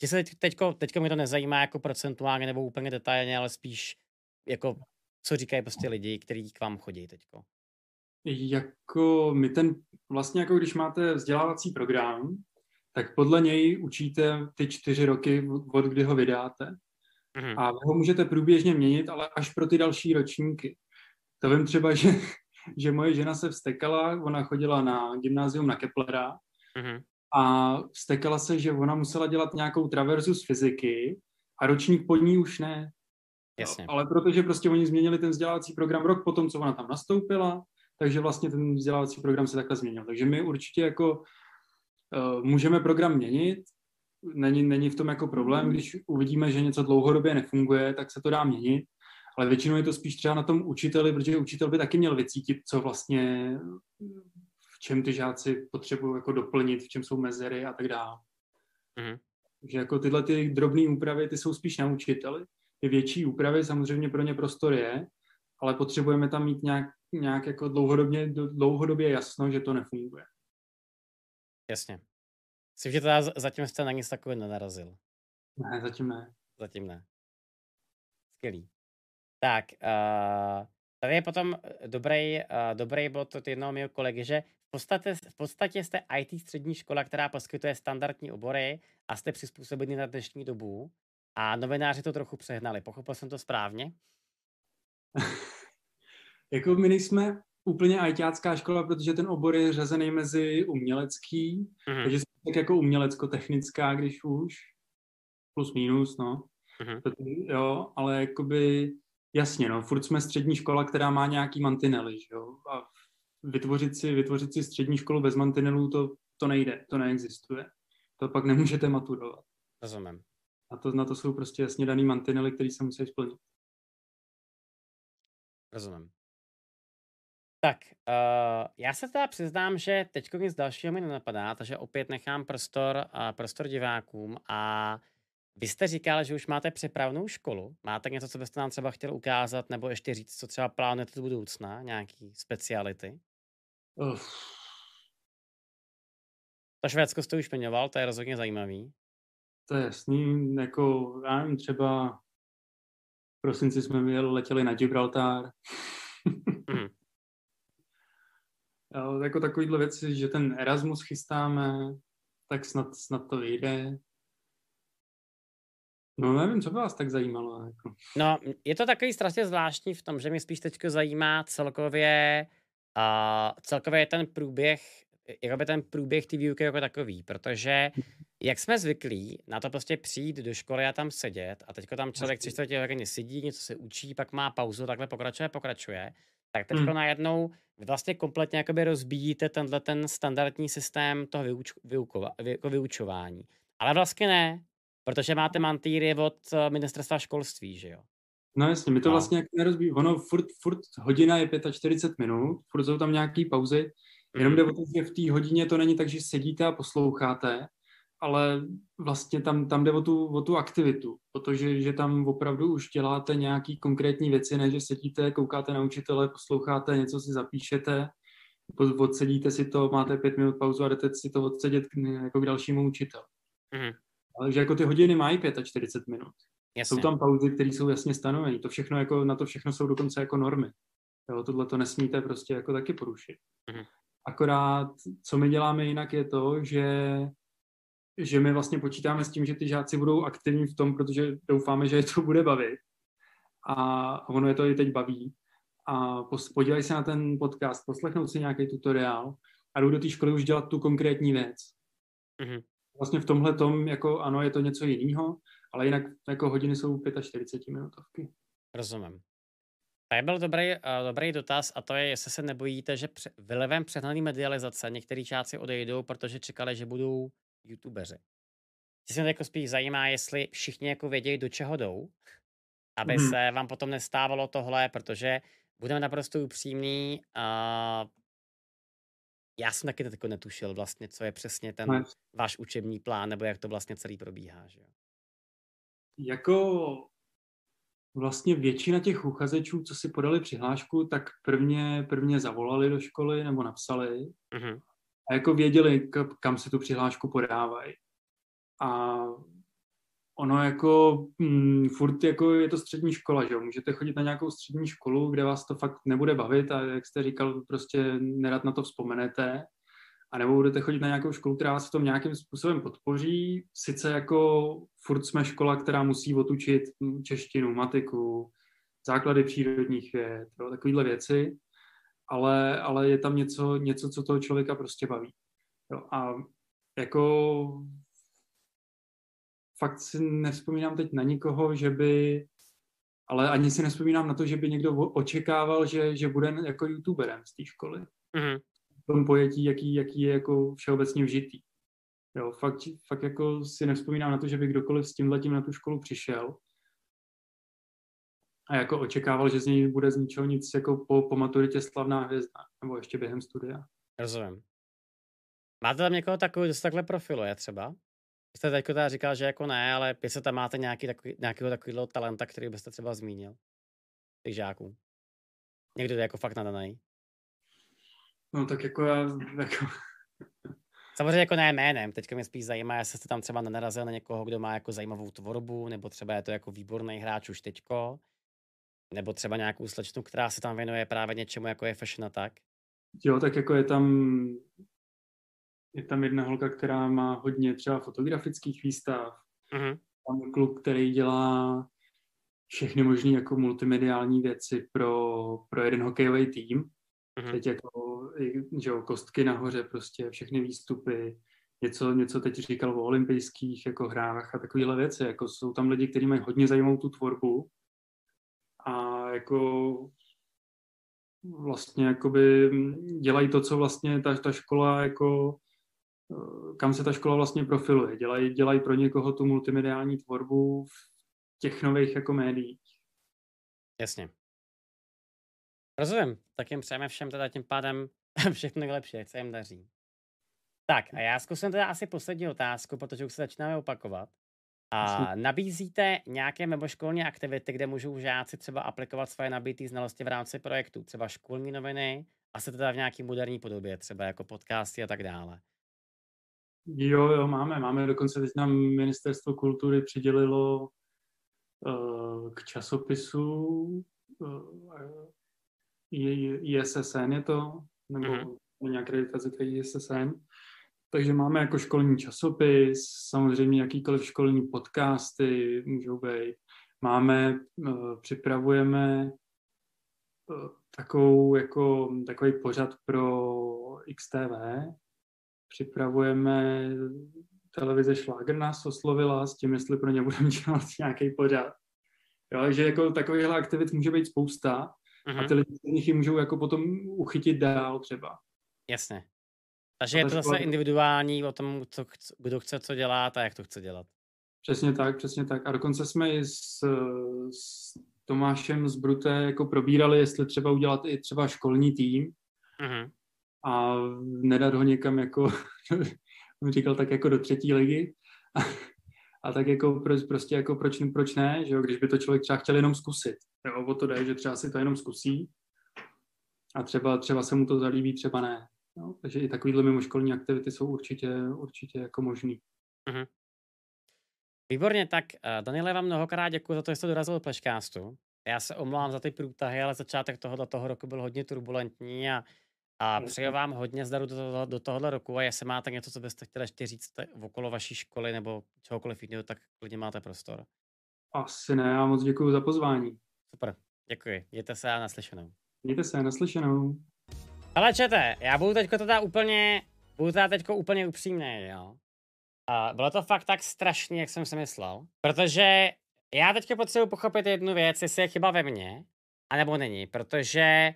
Že se teď, teďko, teďko mi to nezajímá jako procentuálně nebo úplně detailně, ale spíš jako co říkají prostě lidi, kteří k vám chodí teďko? Jako my ten, vlastně jako když máte vzdělávací program, tak podle něj učíte ty čtyři roky, od kdy ho vydáte. Mm-hmm. A ho můžete průběžně měnit, ale až pro ty další ročníky. To vím třeba, že, že moje žena se vstekala, ona chodila na gymnázium na Keplera mm-hmm. a vstekala se, že ona musela dělat nějakou traverzu z fyziky a ročník pod ní už ne. Jasně. ale protože prostě oni změnili ten vzdělávací program rok potom, co ona tam nastoupila, takže vlastně ten vzdělávací program se takhle změnil. Takže my určitě jako uh, můžeme program měnit, není, není v tom jako problém, když uvidíme, že něco dlouhodobě nefunguje, tak se to dá měnit, ale většinou je to spíš třeba na tom učiteli, protože učitel by taky měl vycítit, co vlastně, v čem ty žáci potřebují jako doplnit, v čem jsou mezery a tak dále. Mm-hmm. Takže jako tyhle ty drobné úpravy, ty jsou spíš na učiteli ty větší úpravy, samozřejmě pro ně prostor je, ale potřebujeme tam mít nějak, nějak jako dlouhodobě, dlouhodobě jasno, že to nefunguje. Jasně. Myslím, že teda zatím jste na nic takového nenarazil. Ne, zatím ne. Zatím ne. Skvělý. Tak, uh, tady je potom dobrý, uh, dobrý bod od jednoho mého kolegy, že v podstatě, v podstatě jste IT střední škola, která poskytuje standardní obory a jste přizpůsobeni na dnešní dobu. A novináři to trochu přehnali. Pochopil jsem to správně? jako my nejsme úplně ajťácká škola, protože ten obor je řazený mezi umělecký, mm-hmm. takže jsme tak jako umělecko-technická, když už, plus minus, no. Mm-hmm. Jo, ale jakoby, jasně, no, furt jsme střední škola, která má nějaký mantinely, jo, a vytvořit si, vytvořit si střední školu bez mantinelů, to, to nejde, to neexistuje. To pak nemůžete maturovat. Rozumím. A to, na to jsou prostě jasně daný mantinely, které se musí splnit. Rozumím. Tak, uh, já se teda přiznám, že teď nic dalšího mi nenapadá, takže opět nechám prostor, uh, prostor divákům a vy jste říkal, že už máte připravenou školu. Máte něco, co byste nám třeba chtěl ukázat, nebo ještě říct, co třeba plánujete do budoucna, nějaký speciality? Uf. To Švédsko jste už zmiňoval, to je rozhodně zajímavý. To je jasný, jako, já nevím, třeba v prosinci jsme letěli na Gibraltar. mm. jako takovýhle věci, že ten Erasmus chystáme, tak snad, snad to vyjde. No nevím, co by vás tak zajímalo. Jako. No, je to takový strašně zvláštní v tom, že mě spíš teď zajímá celkově, uh, celkově ten průběh, jakoby ten průběh té výuky jako takový, protože jak jsme zvyklí na to prostě přijít do školy a tam sedět a teďko tam člověk tři čtvrtě hodiny sedí, něco se učí, pak má pauzu, takhle pokračuje, pokračuje, tak teďko hmm. najednou vlastně kompletně jakoby rozbíjíte tenhle ten standardní systém toho vyuč, vyukova, vy, jako vyučování. Ale vlastně ne, Protože máte mantýry od eh, ministerstva školství, že jo? No jasně, my to no. vlastně jak nerozbí. Ono furt, furt hodina je 45 minut, furt jsou tam nějaký pauzy, jenom jde o to, že v té hodině to není tak, že sedíte a posloucháte, ale vlastně tam, tam jde o tu, o tu aktivitu, protože že tam opravdu už děláte nějaký konkrétní věci, ne že sedíte, koukáte na učitele, posloucháte, něco si zapíšete, odsedíte si to, máte pět minut pauzu a jdete si to odsedět jako k dalšímu učiteli. Mm-hmm. Ale že jako ty hodiny mají 45 minut. Jasně. Jsou tam pauzy, které jsou jasně stanoveny. To všechno jako, na to všechno jsou dokonce jako normy. Jo, tohle to nesmíte prostě jako taky porušit. Mm-hmm. Akorát, co my děláme jinak, je to, že, že my vlastně počítáme s tím, že ty žáci budou aktivní v tom, protože doufáme, že je to bude bavit. A ono je to i teď baví. A podívej se na ten podcast, poslechnou si nějaký tutoriál a jdou do té školy už dělat tu konkrétní věc. Mm-hmm vlastně v tomhle tom, jako ano, je to něco jiného, ale jinak jako hodiny jsou 45 minutovky. Rozumím. je byl dobrý, uh, dobrý dotaz a to je, jestli se nebojíte, že pře- vylevem přehnaný medializace některý čáci odejdou, protože čekali, že budou youtubeři. Když se jako spíš zajímá, jestli všichni jako vědějí, do čeho jdou, aby hmm. se vám potom nestávalo tohle, protože budeme naprosto upřímní, uh, já jsem taky jako netušil vlastně, co je přesně ten no. váš učební plán, nebo jak to vlastně celý probíhá, že jo? Jako vlastně většina těch uchazečů, co si podali přihlášku, tak prvně, prvně zavolali do školy nebo napsali uh-huh. a jako věděli, kam si tu přihlášku podávají. A ono jako mm, furt jako je to střední škola, že jo? Můžete chodit na nějakou střední školu, kde vás to fakt nebude bavit a jak jste říkal, prostě nerad na to vzpomenete. A nebo budete chodit na nějakou školu, která vás v tom nějakým způsobem podpoří. Sice jako furt jsme škola, která musí otučit češtinu, matiku, základy přírodních věd, jo, takovýhle věci, ale, ale je tam něco, něco, co toho člověka prostě baví. Jo, a jako fakt si nevzpomínám teď na nikoho, že by, ale ani si nevzpomínám na to, že by někdo očekával, že, že bude jako youtuberem z té školy. Mm-hmm. V tom pojetí, jaký, jaký je jako všeobecně vžitý. Jo, fakt, fakt jako si nevzpomínám na to, že by kdokoliv s tímhletím na tu školu přišel a jako očekával, že z něj bude z ničeho nic jako po, po maturitě slavná hvězda, nebo ještě během studia. Rozumím. Máte tam někoho takový, kdo takhle profiluje třeba? Jste teď teda říkal, že jako ne, ale jestli tam máte nějaký takový, nějakého takového talenta, který byste třeba zmínil? Těch žáků. Někdo je jako fakt nadaný. No tak jako já, jako... Samozřejmě jako ne jménem, teďka mě spíš zajímá, jestli jste tam třeba nenarazil na někoho, kdo má jako zajímavou tvorbu, nebo třeba je to jako výborný hráč už teďko, nebo třeba nějakou slečnu, která se tam věnuje právě něčemu, jako je fashion a tak. Jo, tak jako je tam je tam jedna holka, která má hodně třeba fotografických výstav. Uh-huh. Tam kluk, který dělá všechny možné jako multimediální věci pro, pro jeden hokejový tým. Uh-huh. Teď jako, že jo, kostky nahoře prostě, všechny výstupy, něco, něco teď říkal o olympijských jako hrách a takovéhle věci. Jako jsou tam lidi, kteří mají hodně zajímavou tu tvorbu a jako vlastně jakoby dělají to, co vlastně ta, ta škola jako kam se ta škola vlastně profiluje. Dělají, dělají pro někoho tu multimediální tvorbu v těch nových jako médiích. Jasně. Rozumím. Tak jim přejeme všem teda tím pádem všechno nejlepší, jak se jim daří. Tak a já zkusím teda asi poslední otázku, protože už se začínáme opakovat. A nabízíte nějaké mimoškolní aktivity, kde můžou žáci třeba aplikovat svoje nabité znalosti v rámci projektu, třeba školní noviny, a se teda v nějaké moderní podobě, třeba jako podcasty a tak dále. Jo, jo, máme. Máme dokonce teď nám ministerstvo kultury přidělilo uh, k časopisu uh, ISSN je to, nebo mm-hmm. nějak akreditace ISSN. Takže máme jako školní časopis, samozřejmě jakýkoliv školní podcasty můžou být. Máme, uh, připravujeme uh, takovou, jako, takový pořad pro XTV. Připravujeme televize Šláger nás oslovila s tím, jestli pro ně budeme dělat nějaký pořad. Jo, že jako takovýchhle aktivit může být spousta uh-huh. a ty lidi z nich můžou jako potom uchytit dál třeba. Jasně. Takže je to zase individuální o tom, co, kdo chce co dělat a jak to chce dělat. Přesně tak, přesně tak. A dokonce jsme i s, s Tomášem z Bruté jako probírali, jestli třeba udělat i třeba školní tým uh-huh. A nedat ho někam jako, on říkal tak jako do třetí ligy. A, a tak jako proč, prostě jako proč, proč ne, že jo, když by to člověk třeba chtěl jenom zkusit. Jo, o to jde, že třeba si to jenom zkusí a třeba, třeba se mu to zalíbí, třeba ne. Jo, takže i takovýhle mimoškolní aktivity jsou určitě, určitě jako možný. Uh-huh. Výborně, tak uh, Daniele, vám mnohokrát děkuji za to, že jste dorazil do Pleškástu. Já se omlouvám za ty průtahy, ale začátek tohoto toho roku byl hodně turbulentní a, a přeju vám hodně zdaru do, toho, do tohohle roku a jestli máte něco, co byste chtěli ještě říct okolo vaší školy nebo čehokoliv jiného, tak klidně máte prostor. Asi ne, já moc děkuji za pozvání. Super, děkuji. Mějte se a naslyšenou. Mějte se, naslyšenou. Ale čete, já budu teďko teda úplně, budu teda teďko úplně upřímný, jo. A bylo to fakt tak strašný, jak jsem si myslel. Protože já teďka potřebuji pochopit jednu věc, jestli je chyba ve mně, anebo není, protože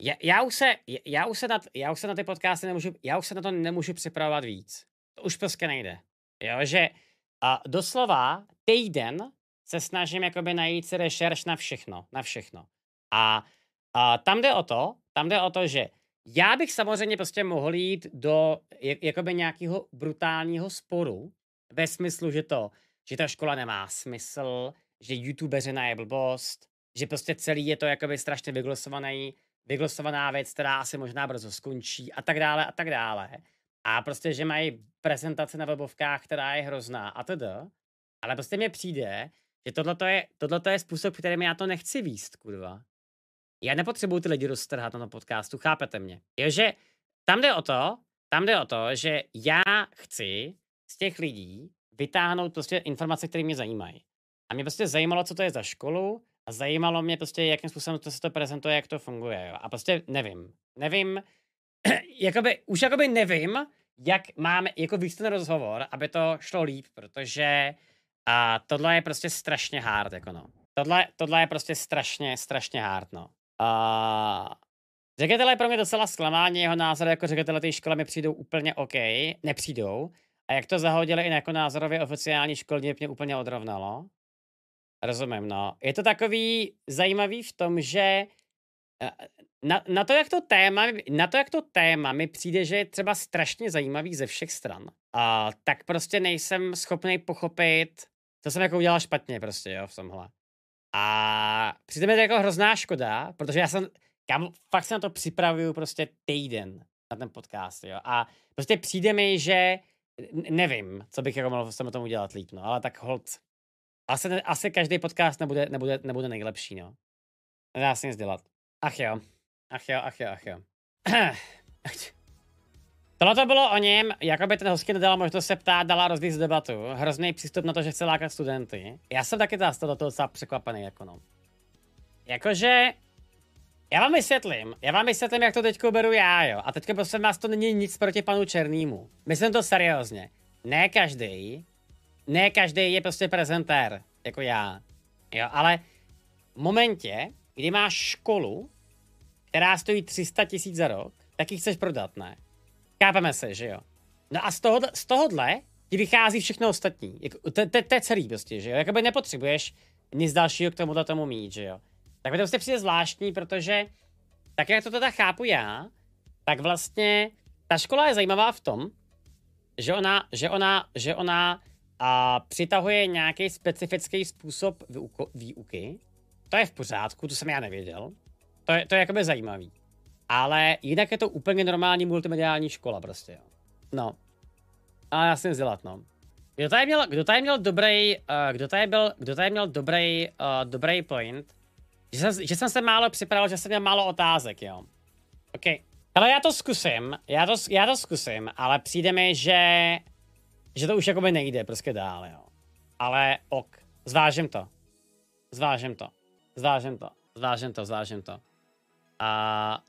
já, já, už se, já, už se na, já už se na ty podcasty nemůžu, já už se na to nemůžu připravovat víc. To už prostě nejde. Jo, že a doslova týden se snažím jakoby najít si rešerš na všechno, na všechno. A, a tam jde o to, tam jde o to, že já bych samozřejmě prostě mohl jít do jakoby nějakého brutálního sporu, ve smyslu, že to, že ta škola nemá smysl, že youtubeřina je blbost, že prostě celý je to jakoby strašně vyglosovaný, vyglosovaná věc, která asi možná brzo skončí a tak dále a tak dále. A prostě, že mají prezentace na webovkách, která je hrozná a tedy. Ale prostě mi přijde, že tohle je, je způsob, kterým já to nechci výst, kurva. Já nepotřebuju ty lidi roztrhat na tom podcastu, chápete mě? Jo, že tam jde o to, tam jde o to, že já chci z těch lidí vytáhnout prostě informace, které mě zajímají. A mě prostě zajímalo, co to je za školu a zajímalo mě prostě, jakým způsobem to se to prezentuje, jak to funguje. Jo. A prostě nevím. Nevím, jakoby, už jakoby nevím, jak máme jako víc ten rozhovor, aby to šlo líp, protože a tohle je prostě strašně hard, jako no. Tohle, tohle je prostě strašně, strašně hard, no. A ředitel je pro mě docela zklamání, jeho názor jako ředitel té školy mi přijdou úplně OK, nepřijdou. A jak to zahodili i jako názorově oficiální školní, mě úplně odrovnalo. Rozumím, no. Je to takový zajímavý v tom, že eh, na, na, to, jak to téma, na to, jak to téma mi přijde, že je třeba strašně zajímavý ze všech stran. A tak prostě nejsem schopný pochopit, co jsem jako udělal špatně prostě, jo, v tomhle. A přijde mi to jako hrozná škoda, protože já jsem, já fakt se na to připravuju prostě týden na ten podcast, jo. A prostě přijde mi, že nevím, co bych jako mohl s tomu dělat líp, no, ale tak hold. Asi, asi každý podcast nebude, nebude, nebude nejlepší, no. Nedá se nic dělat. Ach jo. Ach jo, ach jo, ach jo. Tohle to bylo o něm, jako by ten hosky nedala možnost se ptát, dala rozvíjet debatu. Hrozný přístup na to, že chce lákat studenty. Já jsem taky do toho docela překvapený, jako no. Jakože, já vám vysvětlím, já vám vysvětlím, jak to teďko beru já, jo. A teďka prosím vás, to není nic proti panu Černýmu. Myslím to seriózně. Ne každý, ne každý je prostě prezentér, jako já. Jo, ale v momentě, kdy máš školu, která stojí 300 tisíc za rok, tak ji chceš prodat, ne? Kápeme se, že jo? No a z, toho, z tohohle ti vychází všechno ostatní. Jako, to, to, to je celý prostě, že jo? Jakoby nepotřebuješ nic dalšího k tomuto tomu mít, že jo? Tak mi to prostě přijde zvláštní, protože tak jak to teda chápu já, tak vlastně ta škola je zajímavá v tom, že ona, že ona, že ona a přitahuje nějaký specifický způsob výuky. To je v pořádku, to jsem já nevěděl. To je, to je jakoby zajímavý. Ale jinak je to úplně normální multimediální škola prostě, jo. No. A já jsem vzdělat, no. Kdo tady měl, kdo tady měl dobrý, uh, kdo tady byl, kdo tady měl dobrý, uh, dobrý point? Že jsem, že jsem se málo připravil, že jsem měl málo otázek, jo. OK. Ale já to zkusím, já to, já to zkusím, ale přijde mi, že, že to už jakoby nejde prostě dál, jo. Ale ok, zvážím to. Zvážím to. Zvážím to. Zvážím to, zvážím to. A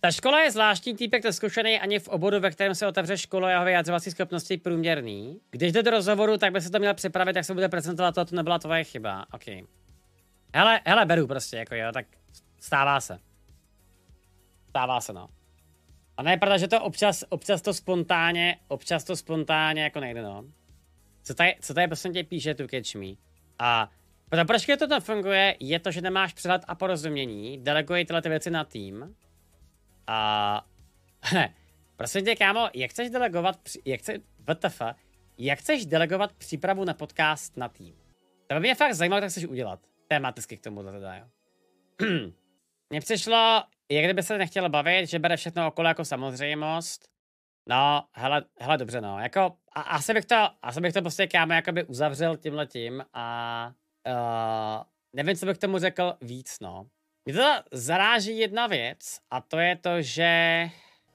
ta škola je zvláštní týpek zkušený ani v oboru, ve kterém se otevře škola jeho vyjadřovací schopnosti průměrný. Když jde do rozhovoru, tak by se to měl připravit, jak se bude prezentovat, to, to nebyla tvoje chyba. OK. Hele, hele, beru prostě, jako jo, tak stává se. Stává se, no. A ne, pravda, že to občas, občas to spontánně, občas to spontánně jako nejde, no. Co tady, co tady prostě tě píše tu Catch Me? A proč to tam funguje, je to, že nemáš přehled a porozumění, delegují tyhle ty věci na tým. A... prosím tě, kámo, jak chceš delegovat, jak chce, WTF, jak chceš delegovat přípravu na podcast na tým? To by mě fakt zajímalo, jak chceš udělat. Tematicky k tomu teda, jo. Mně přišlo, jak kdyby se nechtěl bavit, že bere všechno okolo jako samozřejmost. No, hele, hele dobře, no, jako, a, asi bych to, asi bych to prostě kámo jakoby uzavřel tímhletím a uh, nevím, co bych tomu řekl víc, no. Mě to zaráží jedna věc a to je to, že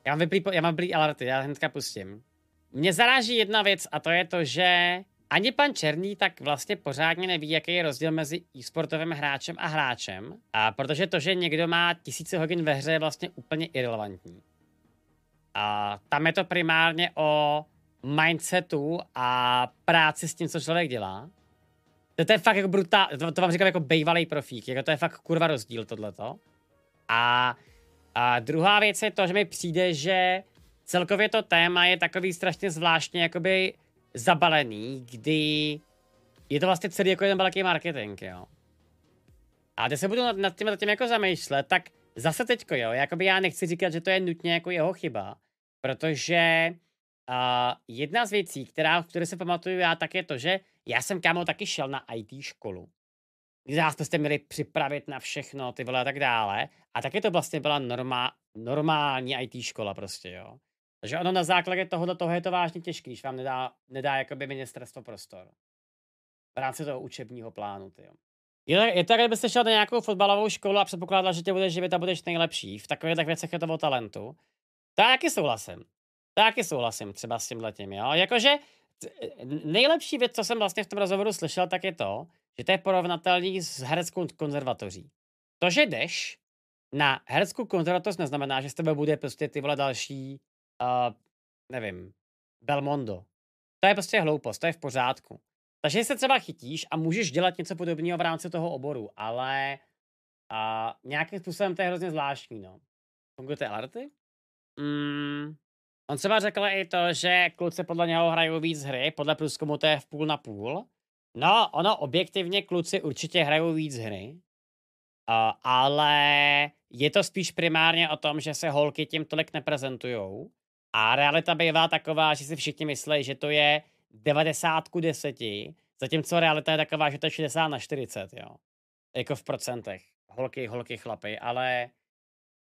já mám vyplý, já mám blý alerty, já hnedka pustím. Mě zaráží jedna věc a to je to, že ani pan Černý tak vlastně pořádně neví, jaký je rozdíl mezi e-sportovým hráčem a hráčem, a protože to, že někdo má tisíce hodin ve hře, je vlastně úplně irrelevantní. A tam je to primárně o mindsetu a práci s tím, co člověk dělá. To, to je fakt jako brutál, to, to vám říkám jako bejvalej profík, jako to je fakt kurva rozdíl tohleto. A, a druhá věc je to, že mi přijde, že celkově to téma je takový strašně zvláštně jakoby zabalený, kdy je to vlastně celý jako jeden velký marketing, jo. A když se budu nad, nad tím, nad tím jako zamýšlet, tak zase teďko, jo, jakoby já nechci říkat, že to je nutně jako jeho chyba, protože uh, jedna z věcí, která, které se pamatuju já, tak je to, že já jsem kámo taky šel na IT školu, nás jste měli připravit na všechno, ty vole a tak dále. A taky to vlastně byla normá, normální IT škola prostě, jo. Takže ono na základě tohoto toho je to vážně těžké, když vám nedá, nedá jakoby ministerstvo prostor. V rámci toho učebního plánu, ty jo. Je, je to, kdybyste šel na nějakou fotbalovou školu a předpokládal, že tě budeš živit a budeš nejlepší. V takových tak věcech je to o talentu. Taky souhlasím. Taky souhlasím třeba s tím letím, jo. Jakože nejlepší věc, co jsem vlastně v tom rozhovoru slyšel, tak je to, že to je porovnatelný s hereckou konzervatoří. To, že jdeš na hereckou konzervatoř neznamená, že z tebe bude prostě ty vole další uh, nevím, Belmondo. To je prostě hloupost, to je v pořádku. Takže se třeba chytíš a můžeš dělat něco podobného v rámci toho oboru, ale uh, nějakým způsobem to je hrozně zvláštní, no. Fungujete alerty? Mm, on třeba řekl i to, že kluci podle něho hrajou víc hry, podle průzkumu to je v půl na půl. No, ono objektivně kluci určitě hrajou víc hry, uh, ale je to spíš primárně o tom, že se holky tím tolik neprezentujou a realita bývá taková, že si všichni myslí, že to je 90 ku 10, zatímco realita je taková, že to je 60 na 40, jo. Jako v procentech. Holky, holky, chlapy, ale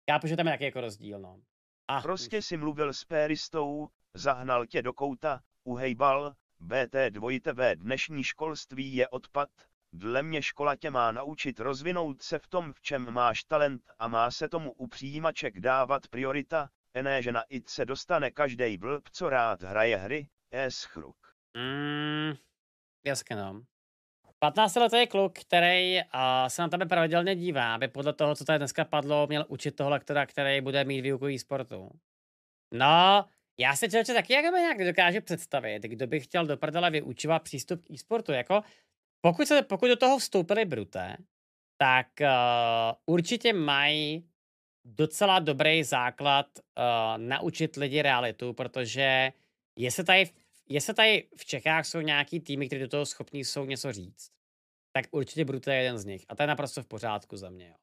já že tam je taky jako rozdíl, no. A, prostě si mluvil s péristou, zahnal tě do kouta, uhejbal, BT2 v dnešní školství je odpad, dle mě škola tě má naučit rozvinout se v tom, v čem máš talent a má se tomu u přijímaček dávat priorita, ne, že na IT se dostane každý blb, co rád hraje hry, je schruk. Mm, jasně no. 15 letý kluk, který uh, se na tebe pravidelně dívá, aby podle toho, co tady dneska padlo, měl učit toho lektora, který bude mít výuku e-sportu. No, já se člověče taky jak nějak dokáže představit, kdo by chtěl do prdele vyučovat přístup k e-sportu. Jako, pokud, se, pokud do toho vstoupili Brute, tak uh, určitě mají docela dobrý základ uh, naučit lidi realitu, protože jestli tady, jestli tady v Čechách jsou nějaký týmy, kteří do toho schopní jsou něco říct, tak určitě Brute je jeden z nich. A to je naprosto v pořádku za mě. Jo.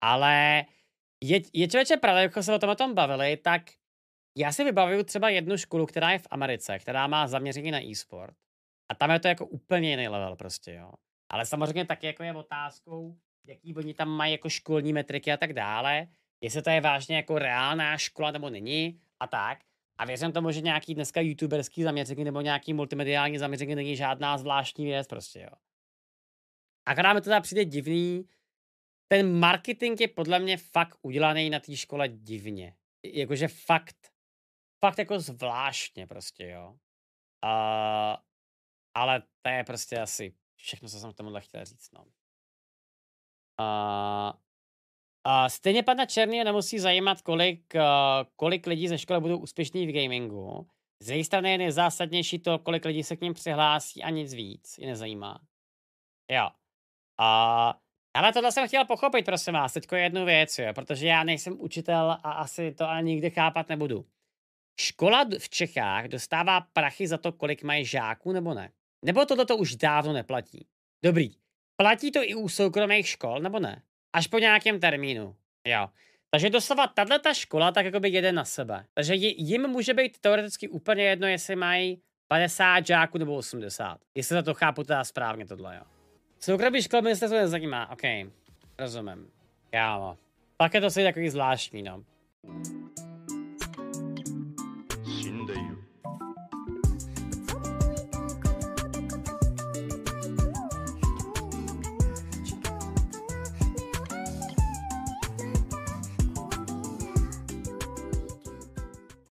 Ale je, je člověče pravda, jako se o tom o tom bavili, tak já si vybavuju třeba jednu školu, která je v Americe, která má zaměření na e-sport. A tam je to jako úplně jiný level prostě, jo. Ale samozřejmě taky jako je otázkou, jaký oni tam mají jako školní metriky a tak dále, jestli to je vážně jako reálná škola nebo není a tak. A věřím tomu, že nějaký dneska youtuberský zaměření nebo nějaký multimediální zaměření není žádná zvláštní věc prostě, jo. Akorát mi to teda přijde divný, ten marketing je podle mě fakt udělaný na té škole divně. Jakože fakt, fakt jako zvláštně prostě, jo. Uh, ale to je prostě asi všechno, co jsem k tomuhle chtěl říct, no. Uh, stejně pana Černý nemusí zajímat, kolik, uh, kolik lidí ze školy budou úspěšní v gamingu. Z její strany je nejzásadnější to, kolik lidí se k ním přihlásí a nic víc. Je nezajímá. Jo. Uh, ale tohle jsem chtěl pochopit, prosím vás, teďko jednu věc, jo, protože já nejsem učitel a asi to ani nikdy chápat nebudu. Škola v Čechách dostává prachy za to, kolik mají žáků, nebo ne? Nebo toto to už dávno neplatí? Dobrý. Platí to i u soukromých škol, nebo ne? Až po nějakém termínu. Jo. Takže doslova tahle ta škola tak jako by jede na sebe. Takže jim může být teoreticky úplně jedno, jestli mají 50 žáků nebo 80. Jestli za to chápu teda správně tohle, jo. Soukromý škola to nezajímá, ok. Rozumím. Kámo. Pak je to si takový zvláštní, no.